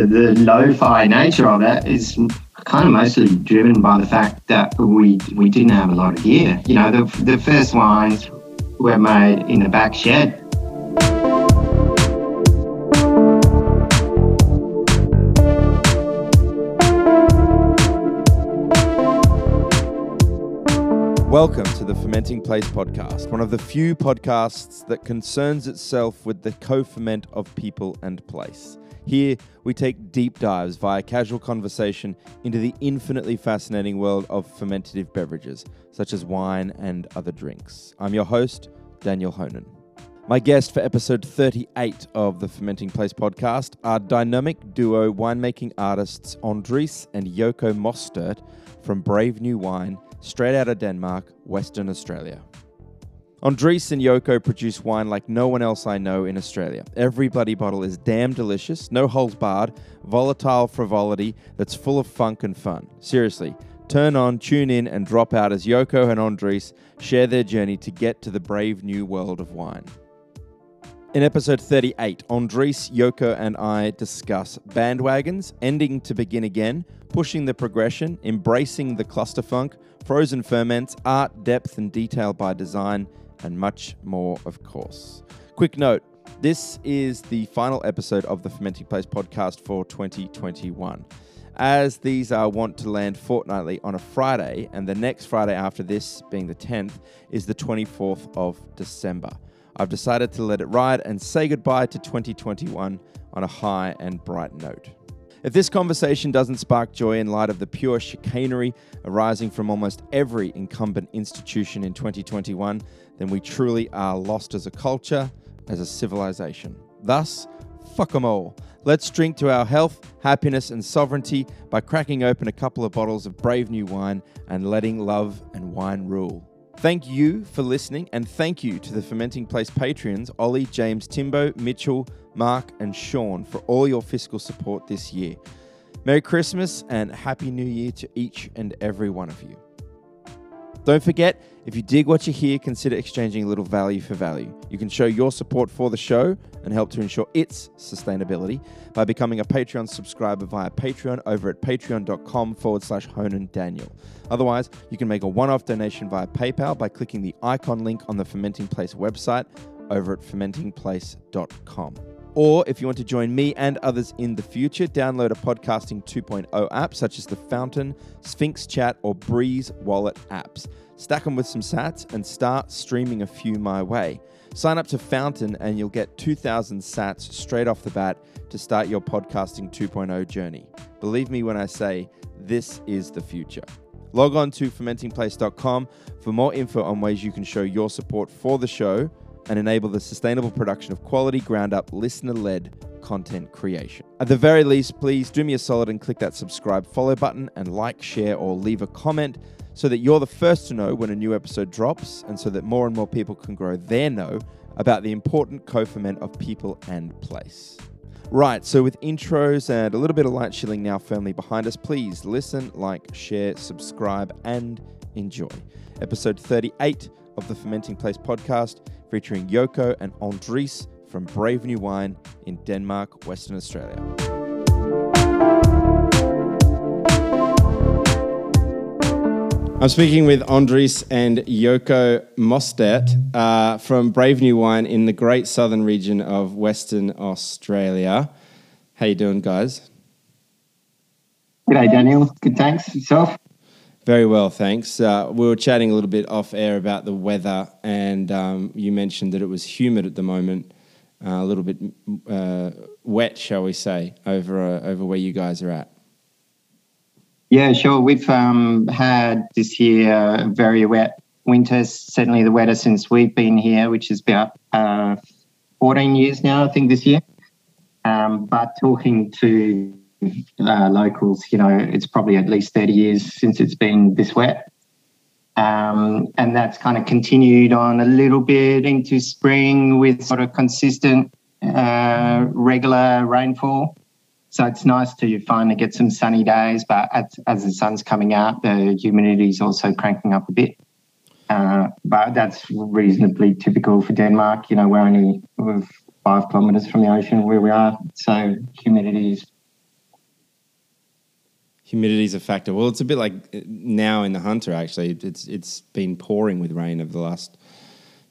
the, the lo-fi nature of it is kind of mostly driven by the fact that we we didn't have a lot of gear. You know, the, the first wines were made in the back shed. Welcome to the Fermenting Place podcast, one of the few podcasts that concerns itself with the co ferment of people and place. Here, we take deep dives via casual conversation into the infinitely fascinating world of fermentative beverages, such as wine and other drinks. I'm your host, Daniel Honan. My guest for episode 38 of the Fermenting Place podcast are dynamic duo winemaking artists Andries and Yoko Mostert from Brave New Wine straight out of Denmark, Western Australia. Andries and Yoko produce wine like no one else I know in Australia. Every bloody bottle is damn delicious, no holes barred, volatile frivolity that's full of funk and fun. Seriously, turn on, tune in, and drop out as Yoko and Andries share their journey to get to the brave new world of wine. In episode 38, Andries, Yoko, and I discuss bandwagons, ending to begin again, pushing the progression, embracing the clusterfunk, frozen ferments, art, depth, and detail by design, and much more, of course. Quick note this is the final episode of the Fermenting Place podcast for 2021. As these are want to land fortnightly on a Friday, and the next Friday after this, being the 10th, is the 24th of December. I've decided to let it ride and say goodbye to 2021 on a high and bright note. If this conversation doesn't spark joy in light of the pure chicanery arising from almost every incumbent institution in 2021, then we truly are lost as a culture, as a civilization. Thus, fuck them all. Let's drink to our health, happiness, and sovereignty by cracking open a couple of bottles of brave new wine and letting love and wine rule. Thank you for listening, and thank you to the Fermenting Place Patreons, Ollie, James, Timbo, Mitchell, Mark, and Sean for all your fiscal support this year. Merry Christmas and Happy New Year to each and every one of you. Don't forget, if you dig what you hear, consider exchanging a little value for value. You can show your support for the show and help to ensure its sustainability by becoming a Patreon subscriber via Patreon over at patreon.com forward slash Honan Daniel. Otherwise, you can make a one off donation via PayPal by clicking the icon link on the Fermenting Place website over at fermentingplace.com. Or if you want to join me and others in the future, download a podcasting 2.0 app such as the Fountain, Sphinx Chat, or Breez Wallet apps. Stack them with some sats and start streaming a few my way. Sign up to Fountain and you'll get 2,000 sats straight off the bat to start your podcasting 2.0 journey. Believe me when I say this is the future. Log on to fermentingplace.com for more info on ways you can show your support for the show and enable the sustainable production of quality, ground up, listener led content creation. At the very least, please do me a solid and click that subscribe follow button and like, share, or leave a comment so that you're the first to know when a new episode drops and so that more and more people can grow their know about the important co ferment of people and place. Right, so with intros and a little bit of light chilling now firmly behind us, please listen, like, share, subscribe, and enjoy. Episode 38 of the Fermenting Place podcast featuring Yoko and Andries from Brave New Wine in Denmark, Western Australia. I'm speaking with Andries and Yoko Mostert uh, from Brave New Wine in the great southern region of Western Australia. How you doing, guys? G'day, Daniel. Good, thanks. Yourself? Very well, thanks. Uh, we were chatting a little bit off air about the weather, and um, you mentioned that it was humid at the moment, uh, a little bit uh, wet, shall we say, over uh, over where you guys are at. Yeah, sure. We've um, had this year very wet winters, certainly the wettest since we've been here, which is about uh, 14 years now, I think, this year. Um, but talking to uh, locals, you know, it's probably at least 30 years since it's been this wet. Um, and that's kind of continued on a little bit into spring with sort of consistent, uh, regular rainfall. So it's nice to finally get some sunny days, but as, as the sun's coming out, the humidity is also cranking up a bit. Uh, but that's reasonably typical for Denmark. You know, we're only we're five kilometres from the ocean where we are, so humidity is humidity's a factor. Well, it's a bit like uh, now in the Hunter. Actually, it's it's been pouring with rain over the last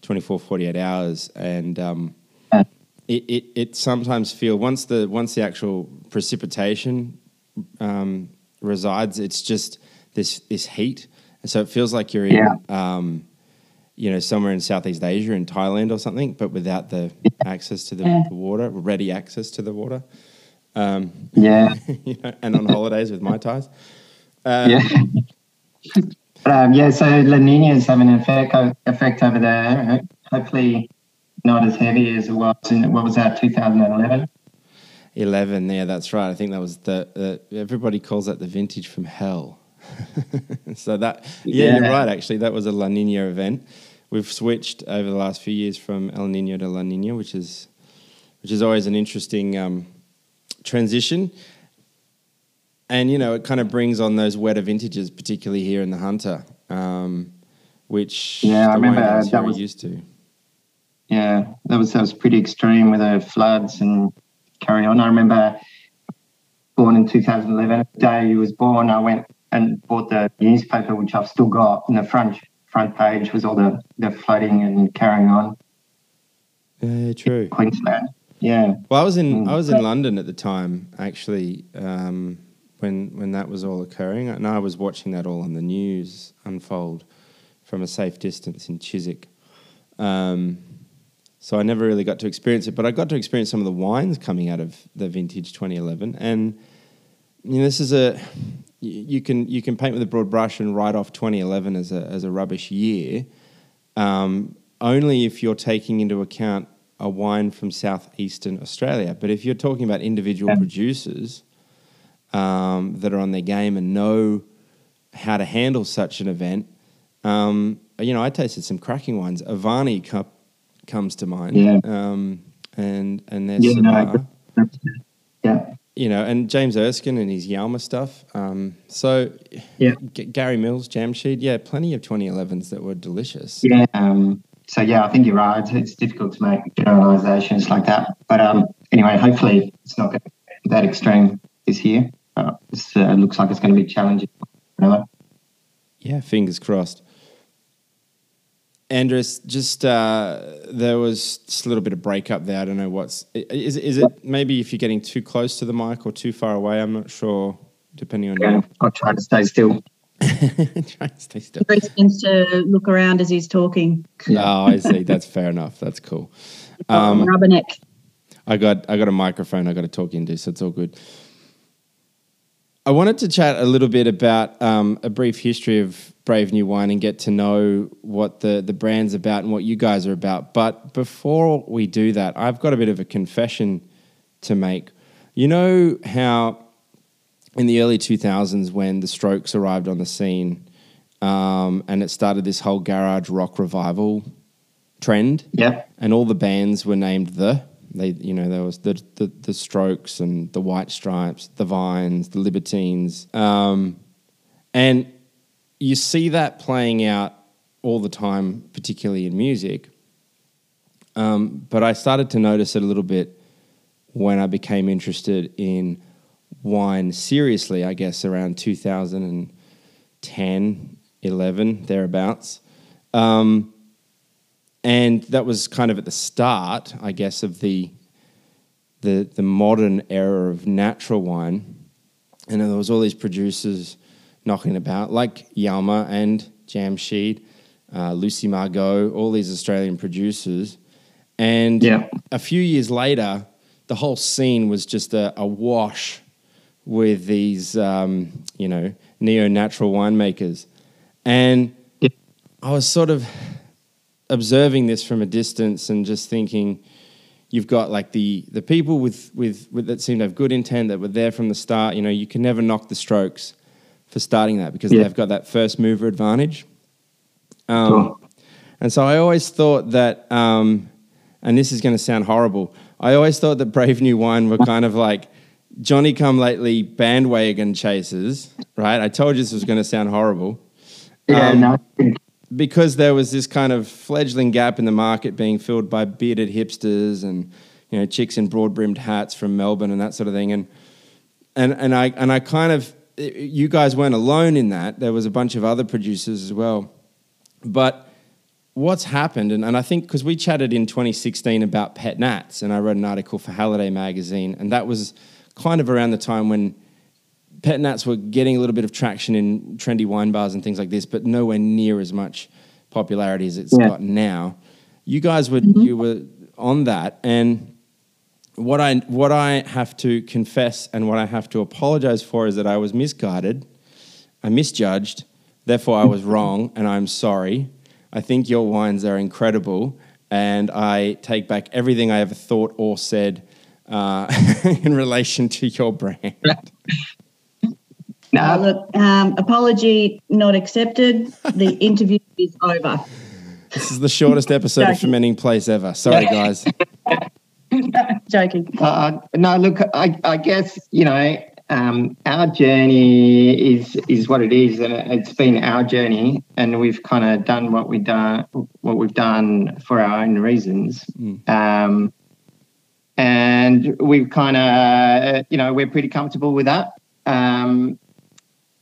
24, 48 hours, and um. It, it it sometimes feel once the once the actual precipitation um, resides, it's just this this heat, and so it feels like you're in. Um, you know, somewhere in Southeast Asia, in Thailand or something, but without the access to the, Yeah. the water, ready access to the water. Um, Yeah, you know, and on holidays with my ties. Um, yeah. but, um, yeah, so La Nina is having an effect, effect over there. Hopefully, not as heavy as it was in what was that 2011. 11, yeah, that's right. I think that was the, uh, everybody calls that the vintage from hell. so that, yeah, you're right, actually. That was a La Nina event. We've switched over the last few years from El Nino to La Nina, which is, which is always an interesting um, transition. And, you know, it kind of brings on those wetter vintages, particularly here in the Hunter, um, which Yeah, I remember winemakers that was- used to. Yeah, that was that was pretty extreme with the floods and carry on. I remember born in 2011. The day he was born, I went and bought the newspaper, which I've still got. And the front front page was all the the flooding and carrying on. Yeah, true. Queensland. Yeah, Well, I was in Mm. I was in London at the time, actually, um, when when that was all occurring, and I was watching that all on the news unfold from a safe distance in Chiswick. Um, so I never really got to experience it, but I got to experience some of the wines coming out of the vintage 2011, and you know, this is a you can you can paint with a broad brush and write off 2011 as a as a rubbish year, um, only if you're taking into account a wine from southeastern Australia. But if you're talking about individual Yeah. producers um, that are on their game and know how to handle such an event, um, you know, I tasted some cracking wines. Avani Cup comes to mind, Yeah. um, and and their Yeah, no, agree. yeah, you know, and James Erskine and his Jauma stuff. Um, so, Yeah. G- Gary Mills, Jamsheed, yeah, plenty of 2011s that were delicious. yeah. Um, so yeah, I think you're right. It's, it's difficult to make generalizations like that. But um, anyway, hopefully it's not going to be that extreme this year. Uh, this uh, looks like it's going to be challenging. Yeah, fingers crossed. Andries, just uh, there was just a little bit of breakup there. I don't know what's is. Is it maybe if you're getting too close to the mic or too far away? I'm not sure. Depending on Yeah, I'll try to stay still. your try and stay still. He seems to look around as he's talking. Oh, I see. That's fair enough. That's cool. Um, Rubberneck. I got I got a microphone I got to talk into, so it's all good. I wanted to chat a little bit about um, a brief history of Brave New Wine and get to know what the the brand's about and what you guys are about. But before we do that, I've got a bit of a confession to make. You know how in the early 2000s when the Strokes arrived on the scene um, and it started this whole garage rock revival trend Yep. and all the bands were named the. They, you know, there was the the, the Strokes and the White Stripes, the Vines, the Libertines, um, and you see that playing out all the time, particularly in music. Um, but I started to notice it a little bit when I became interested in wine seriously. I guess around 2010, 11, thereabouts. Um, and that was kind of at the start, I guess, of the the the modern era of natural wine, and there was all these producers knocking about, like Jauma and Jamsheed, uh, Lucy Margaux, all these Australian producers, and Yeah. a few years later, the whole scene was just a, a wash with these, um, you know, neo natural winemakers, and Yeah. I was sort of observing this from a distance and just thinking you've got like the the people with, with with that seem to have good intent that were there from the start you know you can never knock the strokes for starting that because Yeah. they've got that first mover advantage um, Sure. and so I always thought that um, and this is going to sound horrible I always thought that Brave New Wine were kind of like Johnny come lately bandwagon chasers right I told you this was going to sound horrible Yeah. Um, no. because there was this kind of fledgling gap in the market being filled by bearded hipsters and you know chicks in broad brimmed hats from Melbourne and that sort of thing and and and I and I kind of you guys weren't alone in that. There was a bunch of other producers as well. But what's happened, and, and I think because we chatted in 2016 about pet nats, and I wrote an article for Halliday magazine, and that was kind of around the time when pet nats were getting a little bit of traction in trendy wine bars and things like this, but nowhere near as much popularity as it's yeah. got now. You guys were mm-hmm. you were on that, and what I what I have to confess and what I have to apologize for is that I was misguided, I misjudged, therefore I was wrong, and I'm sorry. I think your wines are incredible, and I take back everything I ever thought or said uh, in relation to your brand. No, look, um, apology not accepted. The interview is over. This is the shortest episode of Fermenting Place ever. Sorry, guys. Joking. Uh, no, look, I, I guess you know um, our journey is is what it is, and it's been our journey, and we've kind of done what we done what we've done for our own reasons. Mm. Um, and we've kind of, you know, we're pretty comfortable with that. Um,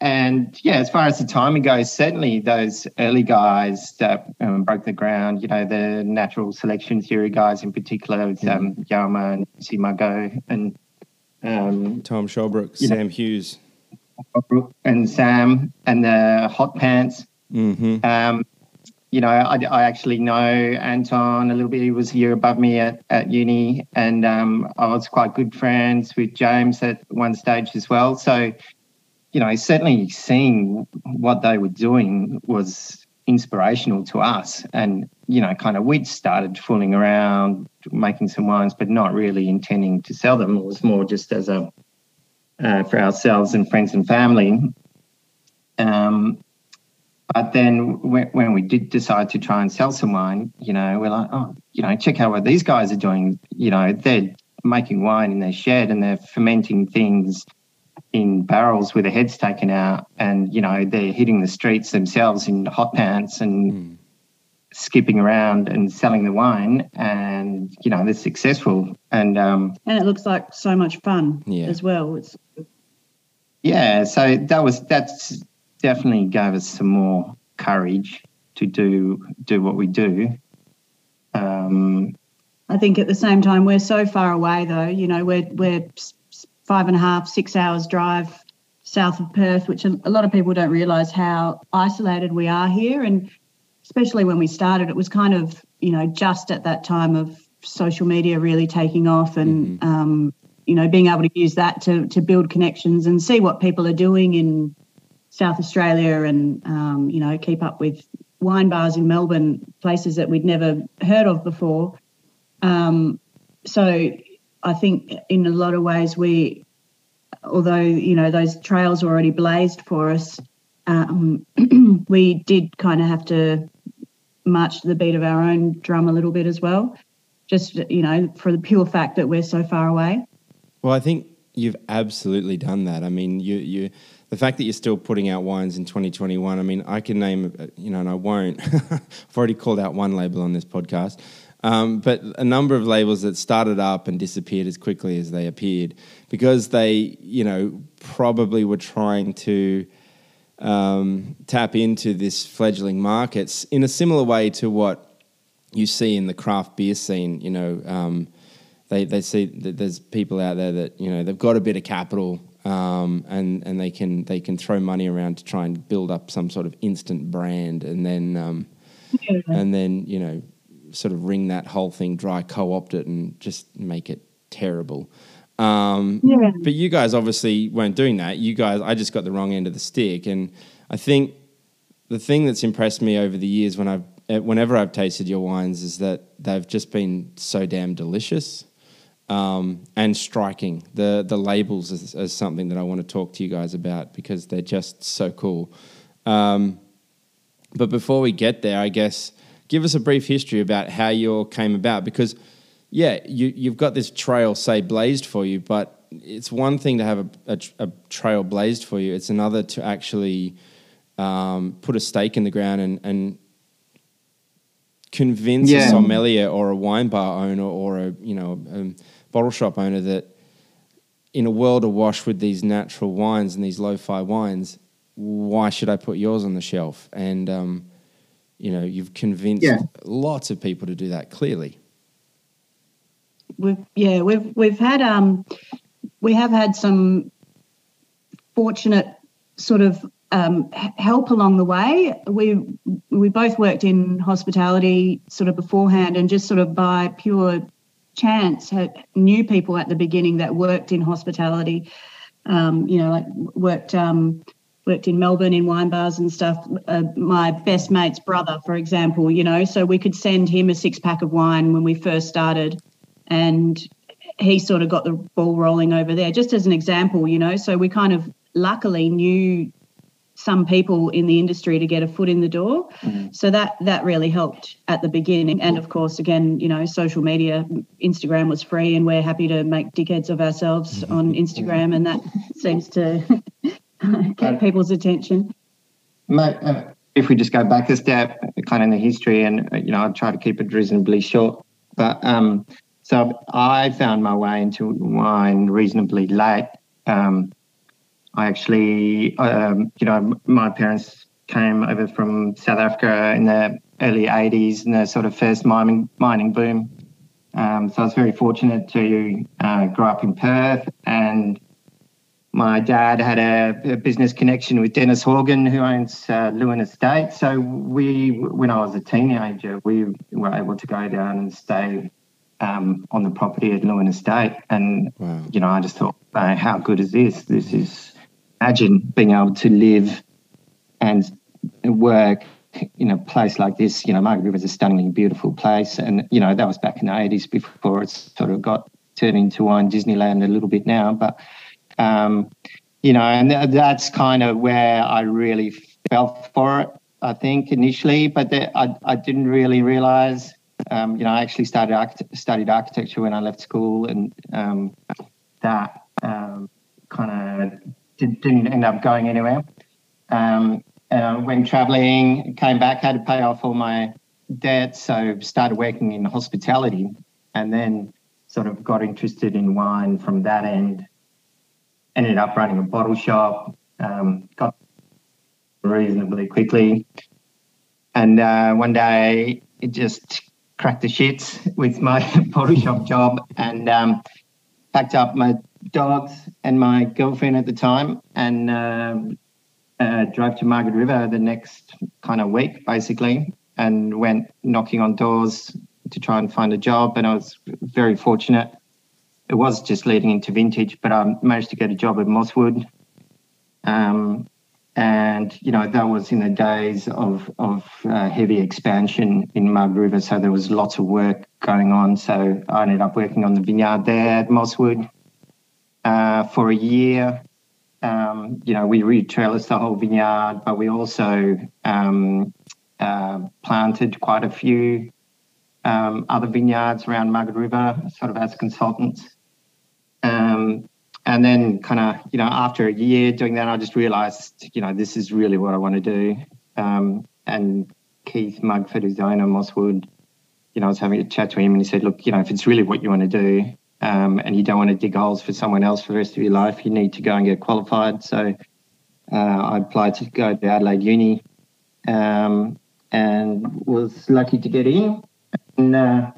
and yeah, as far as the timing goes, certainly those early guys that um, broke the ground, you know, the natural selection theory guys in particular, with, um, Jauma and Simago and um, Tom Shobbrook, Sam know, Hughes, and Sam and the Hot Pants. Mm-hmm. Um, you know, I, I, actually know Anton a little bit. He was a year above me at, at uni, and um, I was quite good friends with James at one stage as well. So you know, certainly seeing what they were doing was inspirational to us. And, you know, kind of we'd started fooling around, making some wines, but not really intending to sell them. It was more just as a, uh, for ourselves and friends and family. Um, but then when, when, we did decide to try and sell some wine, you know, we're like, oh, you know, check out what these guys are doing. You know, they're making wine in their shed and they're fermenting things in barrels with their heads taken out, and you know they're hitting the streets themselves in hot pants and mm. skipping around and selling the wine, and you know they're successful. And um, and it looks like so much fun yeah. as well. It's yeah, so that was that's definitely gave us some more courage to do do what we do. Um, I think at the same time we're so far away though. You know, we're we're five and a half, six hours drive south of Perth, which a lot of people don't realise how isolated we are here. And especially when we started, it was kind of, you know, just at that time of social media really taking off and, mm-hmm. um, you know, being able to use that to, to build connections and see what people are doing in South Australia and, um, you know, keep up with wine bars in Melbourne, places that we'd never heard of before. Um, so I think in a lot of ways we, although you know those trails were already blazed for us, um, we did kind of have to march to the beat of our own drum a little bit as well, just you know for the pure fact that we're so far away. Well, I think you've absolutely done that. I mean, you you the fact that you're still putting out wines in 2021. I mean, I can name you know, and I won't. I've already called out one label on this podcast. Um, but a number of labels that started up and disappeared as quickly as they appeared because they, you know, probably were trying to um, tap into this fledgling markets in a similar way to what you see in the craft beer scene. You know, um, they they see that there's people out there that you know they've got a bit of capital um, and and they can they can throw money around to try and build up some sort of instant brand, and then um, yeah. and then you know sort of wring that whole thing dry, co-opt it, and just make it terrible. Um, yeah. But you guys obviously weren't doing that. You guys, I just got the wrong end of the stick, and I think the thing that's impressed me over the years when I've eh, whenever I've tasted your wines is that they've just been so damn delicious um, and striking. The the labels is, is, something that I want to talk to you guys about because they're just so cool. Um, but before we get there, I guess give us a brief history about how you came about because yeah you, you've got this trail say blazed for you but it's one thing to have a, a, a trail blazed for you it's another to actually um, put a stake in the ground and, and convince yeah. a sommelier or a wine bar owner or a you know a bottle shop owner that in a world awash with these natural wines and these lo-fi wines, why should I put yours on the shelf? And um, you know, you've convinced Yeah. lots of people to do that. Clearly, We've yeah, we've we've had um we have had some fortunate sort of um, help along the way. We we both worked in hospitality sort of beforehand, and just sort of by pure chance had knew people at the beginning that worked in hospitality. Um, you know, like worked um, worked in Melbourne in wine bars and stuff. Uh, my best mate's brother, for example, you know, so we could send him a six pack of wine when we first started, and he sort of got the ball rolling over there. Just as an example, you know, so we kind of luckily knew some people in the industry to get a foot in the door. So that that really helped at the beginning. And of course, again, you know, social media, Instagram was free, and we're happy to make dickheads of ourselves on Instagram, and that seems to get people's attention. Uh, if we just go back a step, kind of in the history, and uh, you know, I'll try to keep it reasonably short. But um, so I found my way into wine reasonably late. Um, I actually, um, you know, my parents came over from South Africa in the early '80s, in the sort of first mining mining boom. Um, so I was very fortunate to uh, grow up in Perth and my dad had a, a business connection with Dennis Horgan, who owns uh, Leeuwin Estate. So we, when I was a teenager, we were able to go down and stay um, on the property at Leeuwin Estate. And Wow. you know, I just thought, "Man, how good is this? This is imagine being able to live and work in a place like this. You know, Margaret River is a stunningly beautiful place, and you know that was back in the eighties before it's sort of got turned into wine Disneyland a little bit now, but um, you know, and th- that's kind of where I really fell for it. I think initially, but the, I I didn't really realize. Um, you know, I actually started archit- studied architecture when I left school, and um, that um, kind of did, didn't end up going anywhere. Um, and I went traveling, came back, had to pay off all my debts, so started working in hospitality, and then sort of got interested in wine from that end ended up running a bottle shop, um, got reasonably quickly. And uh, one day it just cracked the shits with my bottle shop job and um, packed up my dogs and my girlfriend at the time and um, uh, drove to Margaret River the next kind of week, basically, and went knocking on doors to try and find a job. And I was very fortunate it was just leading into vintage, but I managed to get a job at Moss Wood. Um, and, you know, that was in the days of, of uh, heavy expansion in Mug River. So there was lots of work going on. So I ended up working on the vineyard there at Moss Wood uh, for a year. Um, you know, we re-trellised the whole vineyard, but we also um, uh, planted quite a few um, other vineyards around Margaret River, sort of as consultants. Um, and then, kind of, you know, after a year doing that, I just realised, you know, this is really what I want to do. Um, and Keith Mugford, who's the owner of Moss Wood, you know, I was having a chat to him, and he said, "Look, you know, if it's really what you want to do, um, and you don't want to dig holes for someone else for the rest of your life, you need to go and get qualified." So uh, I applied to go to Adelaide Uni, um, and was lucky to get in and uh,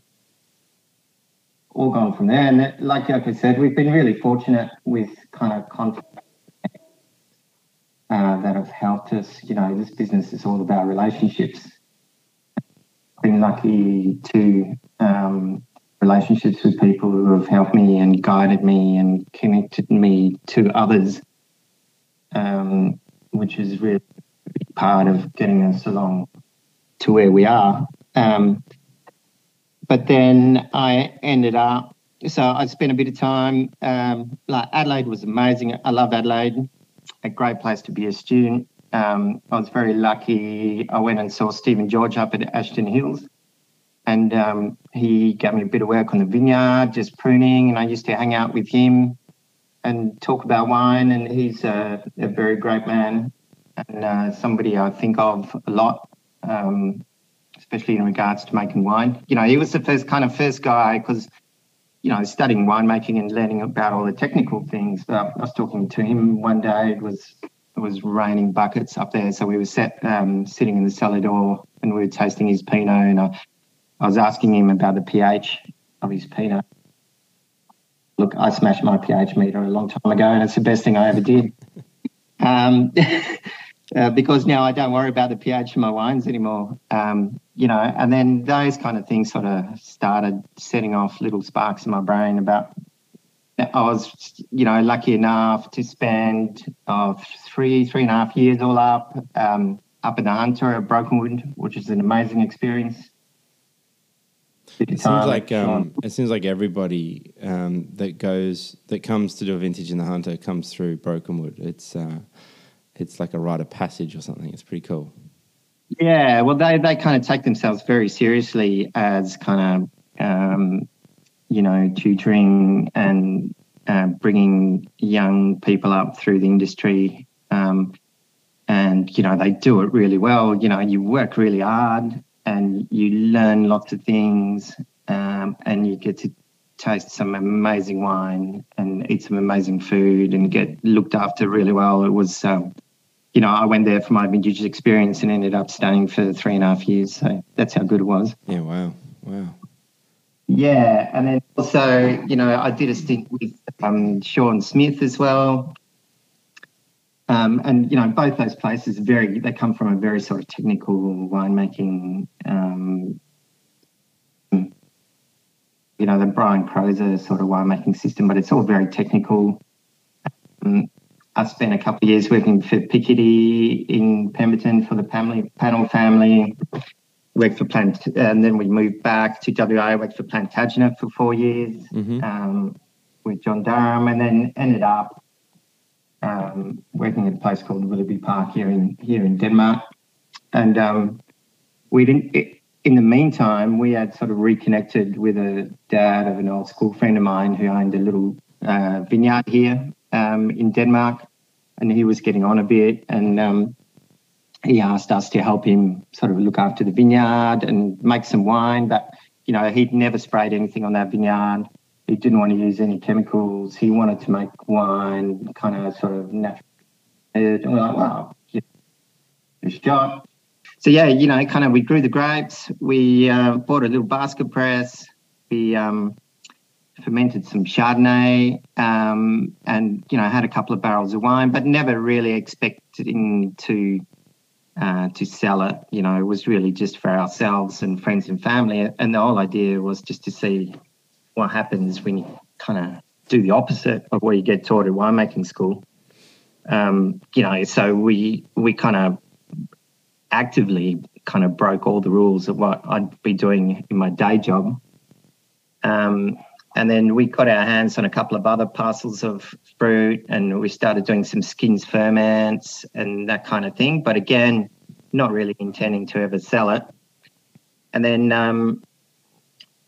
all gone from there. And that, like, like I said, we've been really fortunate with kind of conflict uh, that have helped us. You know, this business is all about relationships. Been lucky to um, relationships with people who have helped me and guided me and connected me to others, um, which is really part of getting us along to where we are. Um, but then I ended up, so I spent a bit of time. Um, like Adelaide was amazing. I love Adelaide, a great place to be a student. Um, I was very lucky. I went and saw Stephen George up at Ashton Hills, and um, he gave me a bit of work on the vineyard, just pruning. And I used to hang out with him and talk about wine. And he's a, a very great man and uh, somebody I think of a lot. Um, especially in regards to making wine. You know, he was the first kind of first guy because, you know, studying winemaking and learning about all the technical things. But I was talking to him one day. It was it was raining buckets up there, so we were set um, sitting in the cellar door and we were tasting his Pinot, and I, I was asking him about the pH of his Pinot. Look, I smashed my pH meter a long time ago, and it's the best thing I ever did. Um, uh, because now I don't worry about the pH of my wines anymore. Um, you know, and then those kind of things sort of started setting off little sparks in my brain about. I was, you know, lucky enough to spend uh, three, three and a half years all up, um, up in the Hunter at Brokenwood, which is an amazing experience. It seems like um, it seems like everybody um, that goes that comes to do a vintage in the Hunter comes through Brokenwood. It's uh, it's like a rite of passage or something. It's pretty cool. Yeah, well, they they kind of take themselves very seriously as kind of um, you know tutoring and uh, bringing young people up through the industry. Um, and you know they do it really well. You know, you work really hard and you learn lots of things, um, and you get to taste some amazing wine and eat some amazing food and get looked after really well. It was um, you know, I went there for my vintage experience and ended up staying for three and a half years. So that's how good it was. Yeah, wow. Wow. Yeah. And then also, you know, I did a stint with um, Shaw + Smith as well. Um, and, you know, both those places very, they come from a very sort of technical winemaking, um, you know, the Brian Croser sort of winemaking system, but it's all very technical. Um, I spent a couple of years working for Picardy in Pemberton for the family, Pannell family. Worked for Plant, and then we moved back to WA. Worked for Plantagenet for four years mm-hmm. um, with John Durham, and then ended up um, working at a place called Willoughby Park here in here in Denmark. And um, we didn't. It, in the meantime, we had sort of reconnected with a dad of an old school friend of mine who owned a little uh, vineyard here um, in Denmark, and he was getting on a bit, and um, he asked us to help him sort of look after the vineyard and make some wine. But you know, he'd never sprayed anything on that vineyard. He didn't want to use any chemicals. He wanted to make wine kind of sort of natural. And we're like, wow, yeah, shot. So yeah, you know, kind of we grew the grapes. We uh, bought a little basket press. We um, fermented some Chardonnay, um, and you know had a couple of barrels of wine, but never really expecting to uh, to sell it. You know, it was really just for ourselves and friends and family, and the whole idea was just to see what happens when you kind of do the opposite of what you get taught at winemaking school. Um, you know, so we we kind of actively kind of broke all the rules of what I'd be doing in my day job. Um, and then we got our hands on a couple of other parcels of fruit and we started doing some skins ferments and that kind of thing. But again, not really intending to ever sell it. And then um,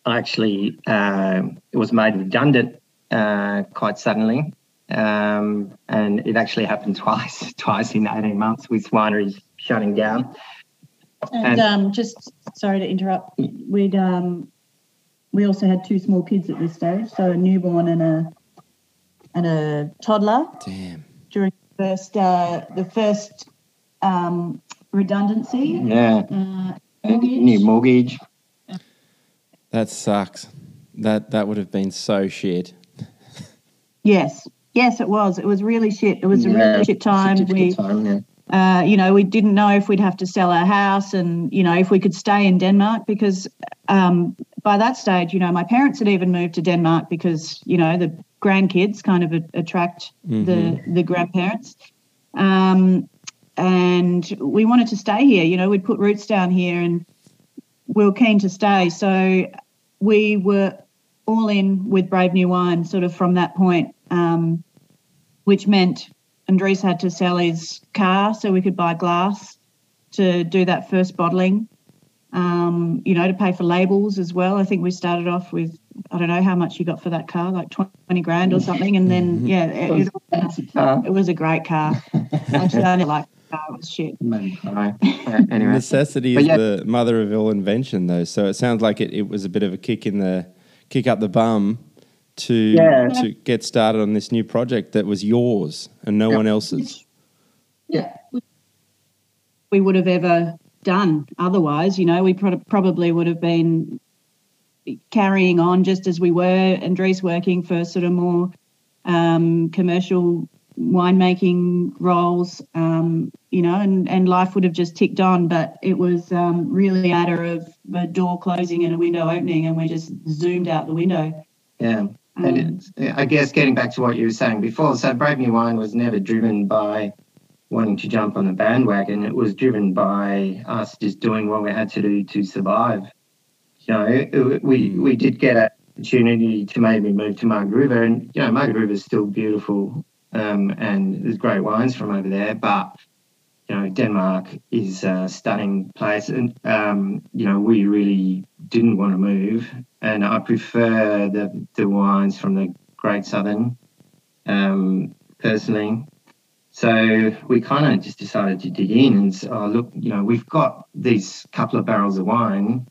I actually, uh, it was made redundant uh, quite suddenly. Um, and it actually happened twice, twice in 18 months with wineries shutting down. And, and um, just sorry to interrupt, we'd um, we also had two small kids at this stage, so a newborn and a and a toddler. Damn. During the first uh, the first um, redundancy. Yeah. Uh, mortgage. New mortgage. That sucks. That that would have been so shit. yes. Yes, it was. It was really shit. It was a really shit time. We, time, yeah. Uh, you know, we didn't know if we'd have to sell our house and, you know, if we could stay in Denmark because um, by that stage, you know, my parents had even moved to Denmark because, you know, the grandkids kind of attract mm-hmm. the, the grandparents. Um, and we wanted to stay here, you know, we'd put roots down here and we were keen to stay. So we were all in with Brave New Wine sort of from that point, um, which meant Andries had to sell his car so we could buy glass to do that first bottling. Um, you know, to pay for labels as well. I think we started off with I don't know how much you got for that car, like twenty grand or something, and then mm-hmm. yeah, it, it, it was a great car. Actually, I didn't like the car; it was shit. anyway, necessity is yeah. the mother of all invention, though. So it sounds like it, it was a bit of a kick in the kick up the bum to yeah. to get started on this new project that was yours and no yeah. one else's. Yeah, we would have ever done otherwise. You know, we pro- probably would have been carrying on just as we were. Andries working for sort of more um, commercial winemaking roles, um, you know, and, and life would have just ticked on. But it was um, really a matter of a door closing and a window opening, and we just zoomed out the window. Yeah. And um, I guess getting back to what you were saying before, so Brave New Wine was never driven by wanting to jump on the bandwagon. It was driven by us just doing what we had to do to survive. You know, we we did get an opportunity to maybe move to Margaret River, and you know, Margaret River is still beautiful, um, and there's great wines from over there, but you know, Denmark is a stunning place, and um, you know, we really didn't want to move, and I prefer the the wines from the Great Southern, um, personally. So we kind of just decided to dig in and say, oh, look, you know, we've got these couple of barrels of wine.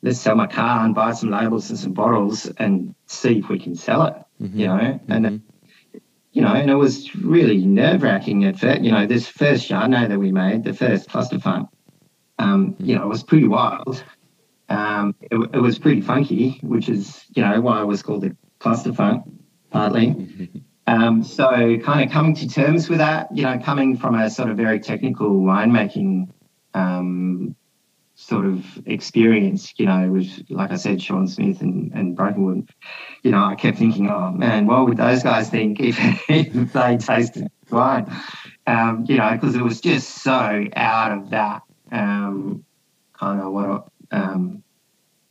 Let's sell my car and buy some labels and some bottles and see if we can sell it. Mm-hmm. You know, mm-hmm. and you know, and it was really nerve wracking at first. You know, this first Chardonnay that we made, the first cluster funk, um, you know, it was pretty wild. Um, it, it, was pretty funky, which is, you know, why it was called the cluster funk, partly. Um, so, kind of coming to terms with that, you know, coming from a sort of very technical winemaking um, sort of experience, you know, with, like I said, Shaw + Smith and, and Brokenwood, you know, I kept thinking, oh man, what would those guys think if, if they tasted wine? Um, you know, because it was just so out of that um, kind of what um,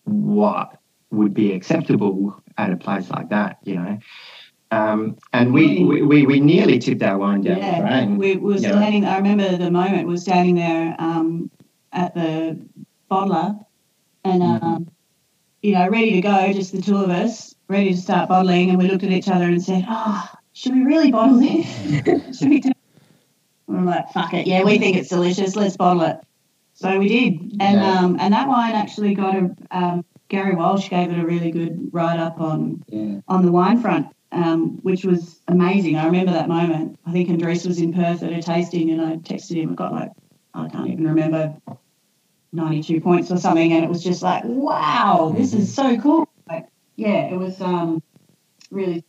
what would be acceptable at a place like that, you know. Um, and we, we, we nearly tipped our wine down yeah, the drain. We were standing, I remember the moment, we were standing there um, at the bottler and, mm-hmm. um, you know, ready to go, just the two of us, ready to start bottling. And we looked at each other and said, oh, should we really bottle this? should we do like, fuck it. Yeah, we think it's delicious. Let's bottle it. So we did. And yeah. um, and that wine actually got a, um, Gary Walsh gave it a really good write up on yeah. on the wine front um, which was amazing. I remember that moment. I think Andries was in Perth at a tasting, and I texted him. I got like I can't even remember, ninety-two points or something, and it was just like, wow, this is so cool. Like, yeah, it was um, really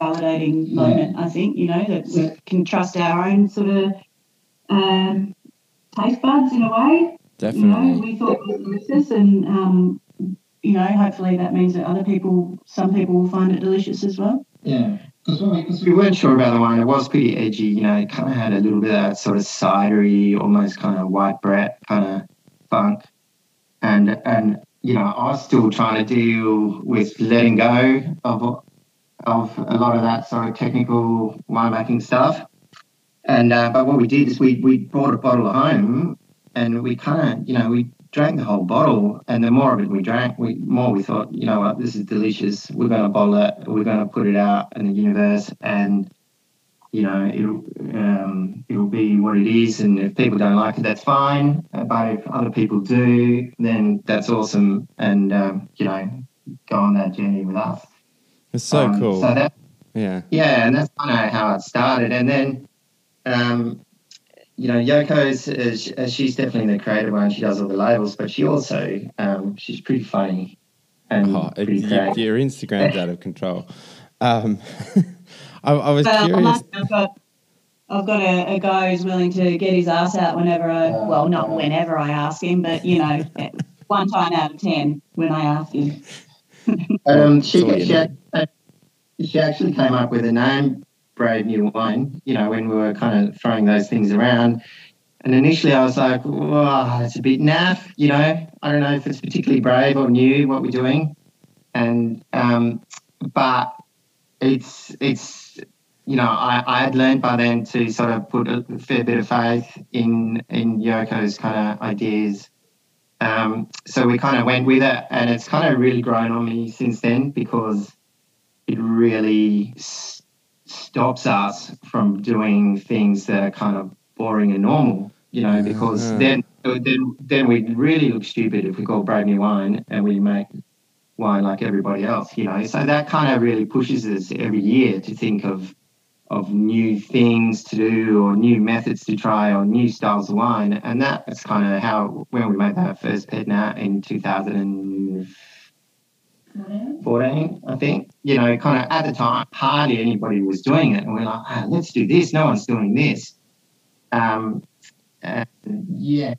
validating moment. I think you know that we can trust our own sort of um, taste buds in a way. Definitely. You know, we thought it was delicious, and um, you know, hopefully that means that other people, some people will find it delicious as well. Yeah. Because we weren't sure about the wine. It was pretty edgy, you know, it kind of had a little bit of that sort of cidery, almost kind of white bread kind of funk. And, and, you know, I was still trying to deal with letting go of, of a lot of that sort of technical winemaking stuff. And, uh, but what we did is we, we brought a bottle home and we kind of, you know, we drank the whole bottle, and the more of it we drank, we more we thought, you know what, this is delicious. We're going to bottle it. We're going to put it out in the universe, and you know it'll um, it'll be what it is. And if people don't like it, that's fine. But if other people do, then that's awesome. And um, you know, go on that journey with us. It's so um, cool. So that yeah, yeah, and that's kind of how it started. And then um, you know, Yoko's is, uh, she's definitely the creative one. She does all the labels, but she also um, she's pretty funny and oh, pretty it, your Instagram's out of control. Um, I, I, was well, curious. I've got, I've got a, a, guy who's willing to get his ass out whenever I, uh, well, not whenever I ask him, but you know, one time out of ten when I ask him. um, she, she, she actually came up with a name brave new wine, you know, when we were kind of throwing those things around. And initially I was like, wow, it's a bit naff, you know, I don't know if it's particularly brave or new what we're doing. And, um, but it's, it's, you know, I, I had learned by then to sort of put a fair bit of faith in, in Yoko's kind of ideas. Um, so we kind of went with it and it's kind of really grown on me since then because it really stops us from doing things that are kind of boring and normal, you know, mm-hmm. because yeah. then then then we really look stupid if we call brand new wine and we make wine like everybody else, you know. So that kind of really pushes us every year to think of of new things to do or new methods to try or new styles of wine. And that's kind of how when we made that first pet nat in 2000. 14, I think, you know, kind of at the time, hardly anybody was doing it. And we're like, oh, let's do this. No one's doing this. Um, yeah,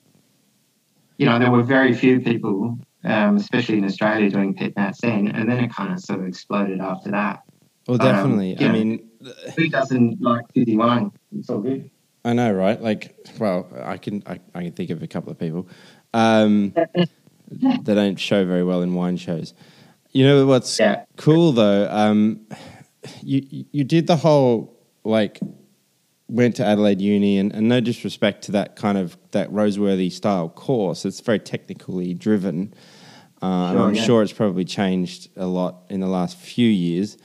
you know, there were very few people, um, especially in Australia, doing pet natting, then. And then it kind of sort of exploded after that. Well, um, definitely. Um, I mean, who doesn't like fizzy wine? It's all good. I know, right? Like, well, I can I, I can think of a couple of people um, that don't show very well in wine shows. You know what's yeah. cool though? Um, you you did the whole like went to Adelaide Uni, and, and no disrespect to that kind of that Roseworthy style course. It's very technically driven. Uh, sure, I'm yeah. sure it's probably changed a lot in the last few years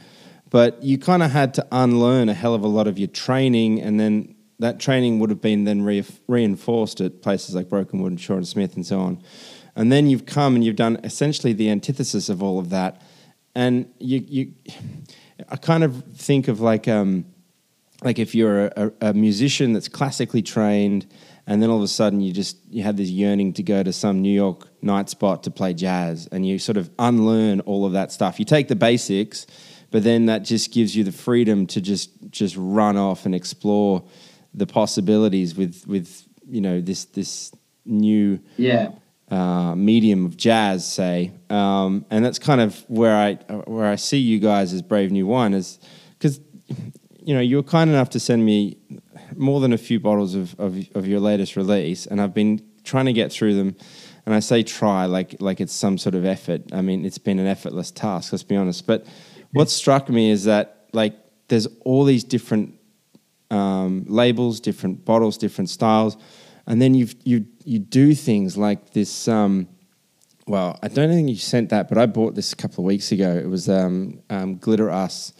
but you kind of had to unlearn a hell of a lot of your training and then that training would have been then re- reinforced at places like Brokenwood and Shaw and Smith and so on. And then you've come and you've done essentially the antithesis of all of that. And you, you I kind of think of like, um, like if you're a, a, musician that's classically trained, and then all of a sudden you just you have this yearning to go to some New York night spot to play jazz, and you sort of unlearn all of that stuff. You take the basics, but then that just gives you the freedom to just just run off and explore the possibilities with with you know this this new yeah uh, medium of jazz, say, um, and that's kind of where I where I see you guys as Brave New Wine is because you know you were kind enough to send me more than a few bottles of, of, of your latest release, and I've been trying to get through them. And I say try like like it's some sort of effort. I mean, it's been an effortless task. Let's be honest, but what struck me is that like there's all these different um, labels, different bottles, different styles, and then you you you do things like this. Um, well, I don't think you sent that, but I bought this a couple of weeks ago. It was um, um Glitter Us.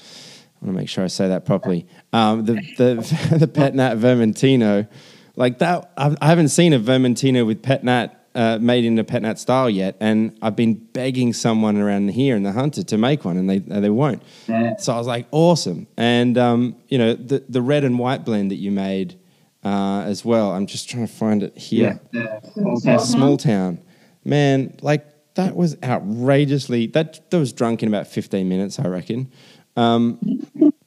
I want to make sure I say that properly. Um, the the the Pet Nat Vermentino, like that. I haven't seen a Vermentino with Pet Nat uh, made in a pet nat style yet, and I've been begging someone around here in the Hunter to make one, and they they won't. Yeah. So I was like, awesome. And um, you know, the the red and white blend that you made uh, as well. I'm just trying to find it here. Yeah, small town. Small town, man. Like that was outrageously. That that was drunk in about 15 minutes, I reckon. Um,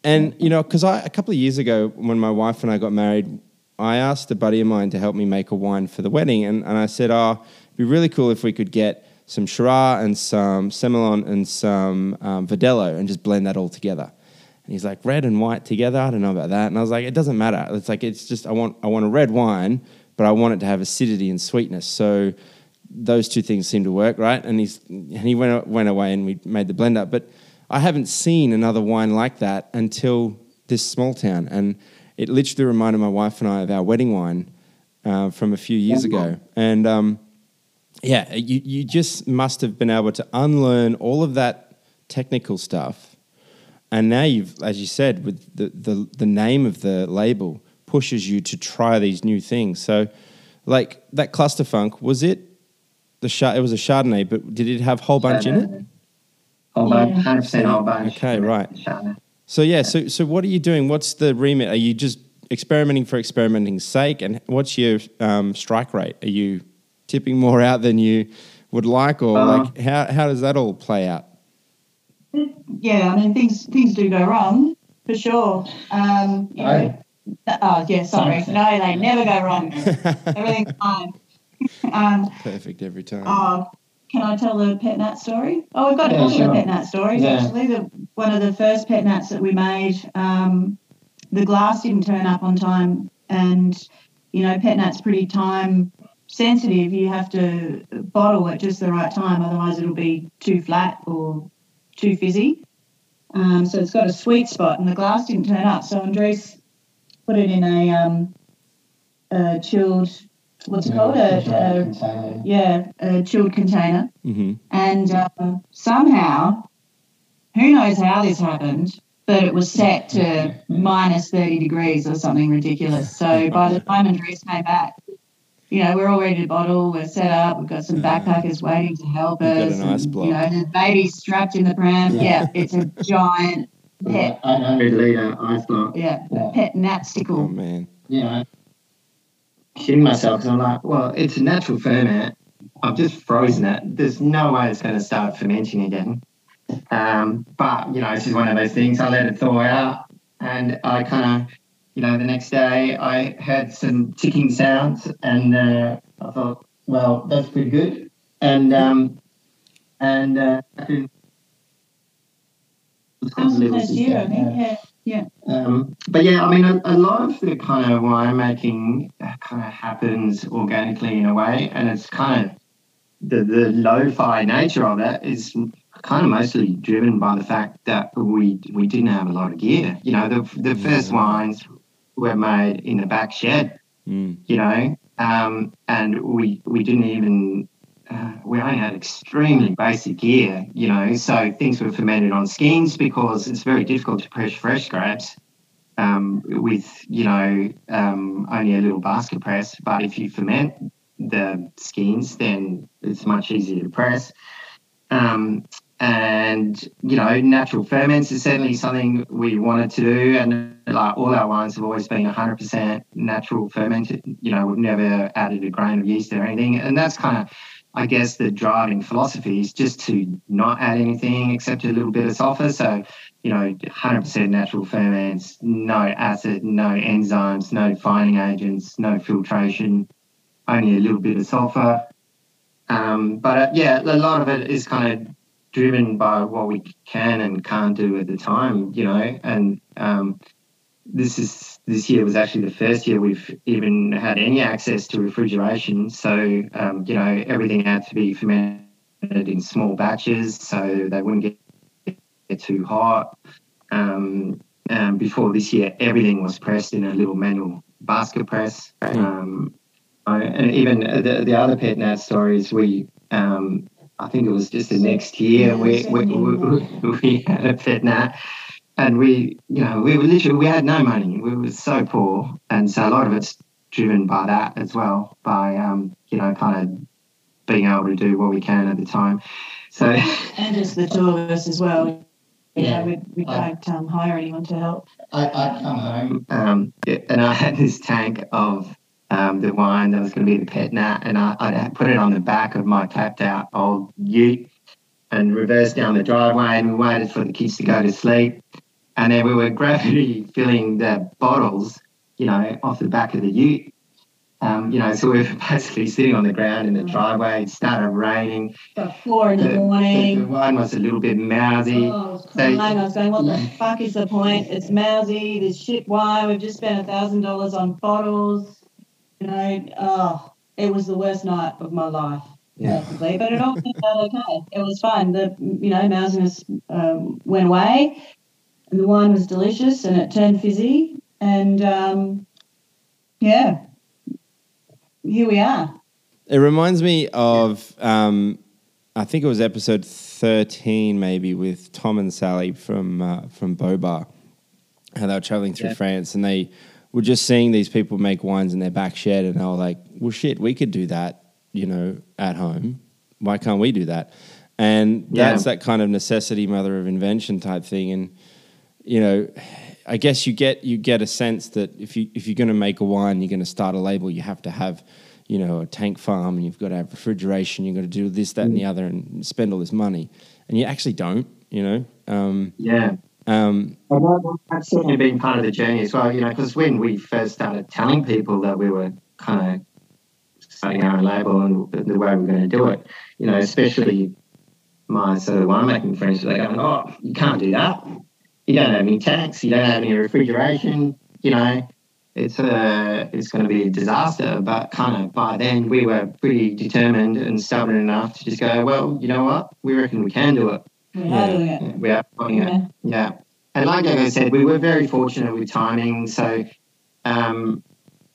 and you know, because I a couple of years ago when my wife and I got married, I asked a buddy of mine to help me make a wine for the wedding, and, and I said, "Oh, it'd be really cool if we could get some Shiraz and some Semillon and some um, Verdelho and just blend that all together." And he's like, "Red and white together? I don't know about that." And I was like, "It doesn't matter. It's like it's just I want I want a red wine, but I want it to have acidity and sweetness." So those two things seem to work, right? And he's and he went went away and we made the blend up, but I haven't seen another wine like that until this small town and it literally reminded my wife and I of our wedding wine uh, from a few years ago. And um, yeah, you, you just must have been able to unlearn all of that technical stuff. And now you've, as you said, with the, the, the name of the label pushes you to try these new things. So, like that cluster funk, was it the it was a Chardonnay, but did it have whole bunch in it? Whole bunch, hundred percent whole bunch. Okay, right. So yeah, so so what are you doing? What's the remit? Are you just experimenting for experimenting's sake? And what's your um, strike rate? Are you tipping more out than you would like, or uh, like how how does that all play out? Yeah, I mean things things do go wrong for sure. Um, you know, oh yeah, sorry, no, they never go wrong. Everything's fine. um, Perfect every time. Oh, can I tell the pet nat story? Oh, we've got yeah, a couple sure. of pet nat stories yeah. actually. The, one of the first pet nats that we made, um, the glass didn't turn up on time, and you know, pet nat's pretty time sensitive. You have to bottle at just the right time, otherwise it'll be too flat or too fizzy. Um, so it's got a sweet spot, and the glass didn't turn up. So Andries put it in a, um, a chilled what's yeah, called a, a yeah a chilled container, mm-hmm. and um, somehow, who knows how this happened, but it was set to minus thirty degrees or something ridiculous. So by the time Andries came back, you know, we're all ready to bottle. We're set up. We've got some backpackers waiting to help us. Got an ice block. You know, the baby's strapped in the pram. Yeah, it's a giant pet. 800 litre ice block. Yeah, pet Oh natsicle. man. Yeah. Shitting myself because I'm like, well, it's a natural ferment. I've just frozen it. There's no way it's going to start fermenting again. Um, but, you know, it's just one of those things. I let it thaw out and I kind of, you know, the next day I heard some ticking sounds and uh, I thought, well, that's pretty good. And, um, and, uh, That was the first year, I think. Yeah. um, but yeah, I mean, a, a lot of the kind of winemaking kind of happens organically in a way, and it's kind of the the lo-fi nature of it is kind of mostly driven by the fact that we we didn't have a lot of gear. You know, the the first wines were made in the back shed. Mm. You know, um, and we we didn't even uh, we only had extremely basic gear, you know, so things were fermented on skins because it's very difficult to press fresh grapes um, with, you know, um, only a little basket press. But if you ferment the skins, then it's much easier to press. Um, and, you know, natural ferments is certainly something we wanted to do. And like all our wines have always been 100% natural fermented. You know, we've never added a grain of yeast or anything. And that's kind of, I guess the driving philosophy is just to not add anything except a little bit of sulfur. So, you know, 100% natural ferments, no acid, no enzymes, no defining agents, no filtration, only a little bit of sulfur. Um, but uh, yeah, a lot of it is kind of driven by what we can and can't do at the time, you know, and um, this is this year was actually the first year we've even had any access to refrigeration. So um, you know everything had to be fermented in small batches, so they wouldn't get, get too hot. Um, um, before this year, everything was pressed in a little manual basket press. Um, I, and even the, the other pet nat stories, we um, I think it was just the next year we, we, we, we had a pet nat and we, you know, we were literally, we had no money. We were so poor. And so a lot of it's driven by that as well, by, um, you know, kind of being able to do what we can at the time. So, And just the two of us as well. You Yeah. we, we I- don't um, hire anyone to help. I, I'd come home um, and I had this tank of um, the wine that was going to be the pet nat, and I, I put it on the back of my capped out old ute and reversed down the driveway, and we waited for the kids to go to sleep. And then we were gravity filling the bottles, you know, off the back of the ute. Um, you know, so we were basically sitting on the ground in the driveway. It started raining. About four in the The, the morning. wine was a little bit mousy. Oh, I was crying. I was going, what the fuck is the point? It's mousy. This shit wine. We've just spent a thousand dollars on bottles. You know, oh, it was the worst night of my life. Yeah. Basically, but it all turned out okay. It was fine. The you know mousiness um, went away, and the wine was delicious, and it turned fizzy, and um, yeah, here we are. It reminds me of, um, I think it was episode thirteen, maybe with Tom and Sally from uh, from Bobar, how they were traveling through Yeah. France and they were just seeing these people make wines in their back shed, and they were like, "Well, shit, we could do that, you know, at home. Why can't we do that?" And Yeah. that's that kind of necessity, mother of invention type thing, and you know. I guess you get you get a sense that if you if you're going to make a wine, you're going to start a label. You have to have, you know, a tank farm, and you've got to have refrigeration. You've got to do this, that, and the other, and spend all this money. And you actually don't. You know, um, Yeah. Um, And that- That's certainly been part of the journey as well, you know, because when we first started telling people that we were kind of starting our own label and the, the way we we're going to do it, you know, especially my sort of winemaking friends, they're going, oh, you can't do that. You don't have any tanks, you don't have any refrigeration, you know, it's a, it's going to be a disaster. But kind of by then we were pretty determined and stubborn enough to just go, well, you know what, we reckon we can do it. We Yeah. it. We are doing it. Yeah. Yeah. And like I said, we were very fortunate with timing. So, um,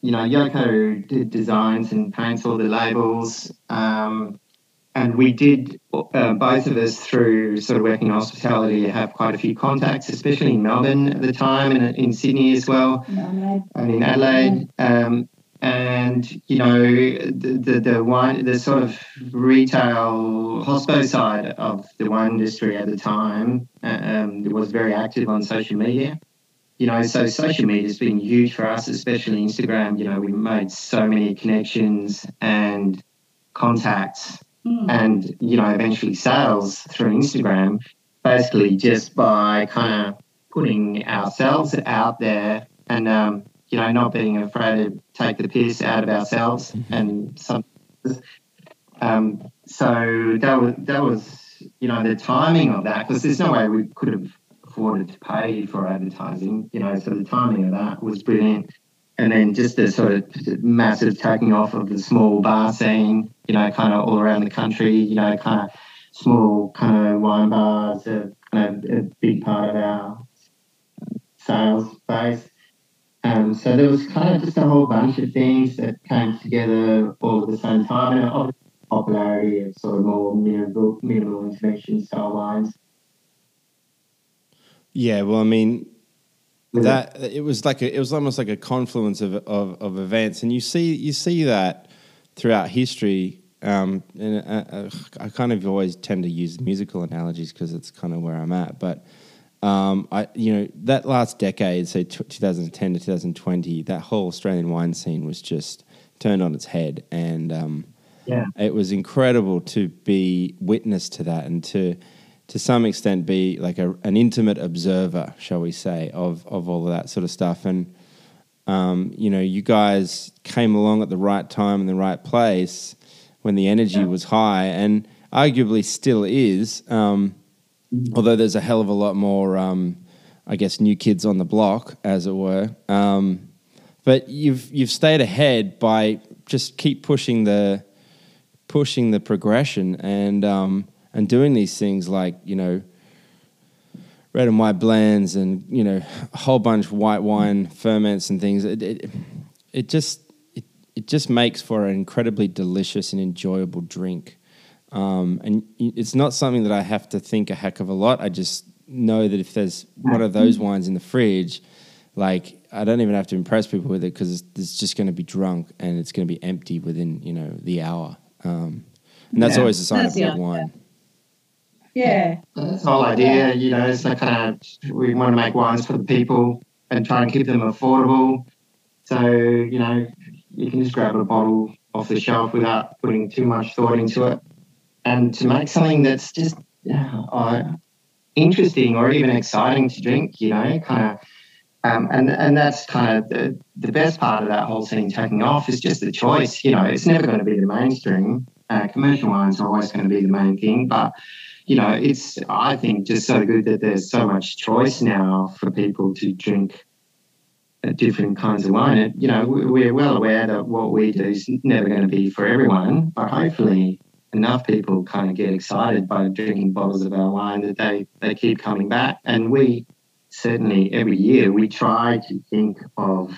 you know, Yoko did designs and paints all the labels. Um, and we did, uh, both of us through sort of working in hospitality, have quite a few contacts, especially in Melbourne at the time and in Sydney as well No, no. and in Adelaide. Um, and you know the, the the wine the sort of retail hospo side of the wine industry at the time um, was very active on social media. You know so social media has been huge for us especially instagram. You know we made so many connections and contacts mm. and you know eventually sales through instagram basically just by kind of putting ourselves out there. And um, you know, not being afraid to take the piss out of ourselves mm-hmm. and some. Um, so that was that was you know the timing of that because there's no way we could have afforded to pay for advertising. You know, so the timing of that was brilliant. And then just the sort of massive taking off of the small bar scene, you know, kind of all around the country, you know, kind of small kind of wine bars are kind of a big part of our sales base. Um, so there was kind of just a whole bunch of things that came together all at the same time, and obviously popularity of sort of more minimal, minimal intervention style wines. Yeah, well, I mean, that it was like a, it was almost like a confluence of, of, of events, and you see you see that throughout history. Um, and uh, uh I kind of always tend to use musical analogies because it's kind of where I'm at, but um, I, you know, that last decade, say t- 2010 to 2020, that whole Australian wine scene was just turned on its head, and um, yeah, it was incredible to be witness to that and to, to some extent, be like a, an intimate observer, shall we say, of of all of that sort of stuff. And um, you know, you guys came along at the right time in the right place when the energy yeah. was high, and arguably still is. Um, although there's a hell of a lot more, um, I guess, new kids on the block, as it were. Um, but you've you've stayed ahead by just keep pushing the pushing the progression and um, and doing these things like you know red and white blends and you know a whole bunch of white wine ferments and things. It it, it just it, it just makes for an incredibly delicious and enjoyable drink. Um, and it's not something that I have to think a heck of a lot. I just know that if there's one of those wines in the fridge, like I don't even have to impress people with it because it's, it's, just going to be drunk and it's going to be empty within you know the hour. Um, and that's yeah, always a sign of good wine. Yeah, that's the whole idea. You know, it's like kind of we want to make wines for the people and try and keep them affordable. So you know, you can just grab a bottle off the shelf without putting too much thought into it and to make something that's just uh, interesting or even exciting to drink, you know, kind of. Um, and and that's kind of the, the best part of that whole scene taking off is just the choice. You know, it's never going to be the mainstream. Uh, commercial wines are always going to be the main thing, but you know, it's I think just so good that there's so much choice now for people to drink uh, different kinds of wine. And, you know, we're well aware that what we do is never going to be for everyone, but hopefully enough people kind of get excited by drinking bottles of our wine that they, they keep coming back. And we certainly every year we try to think of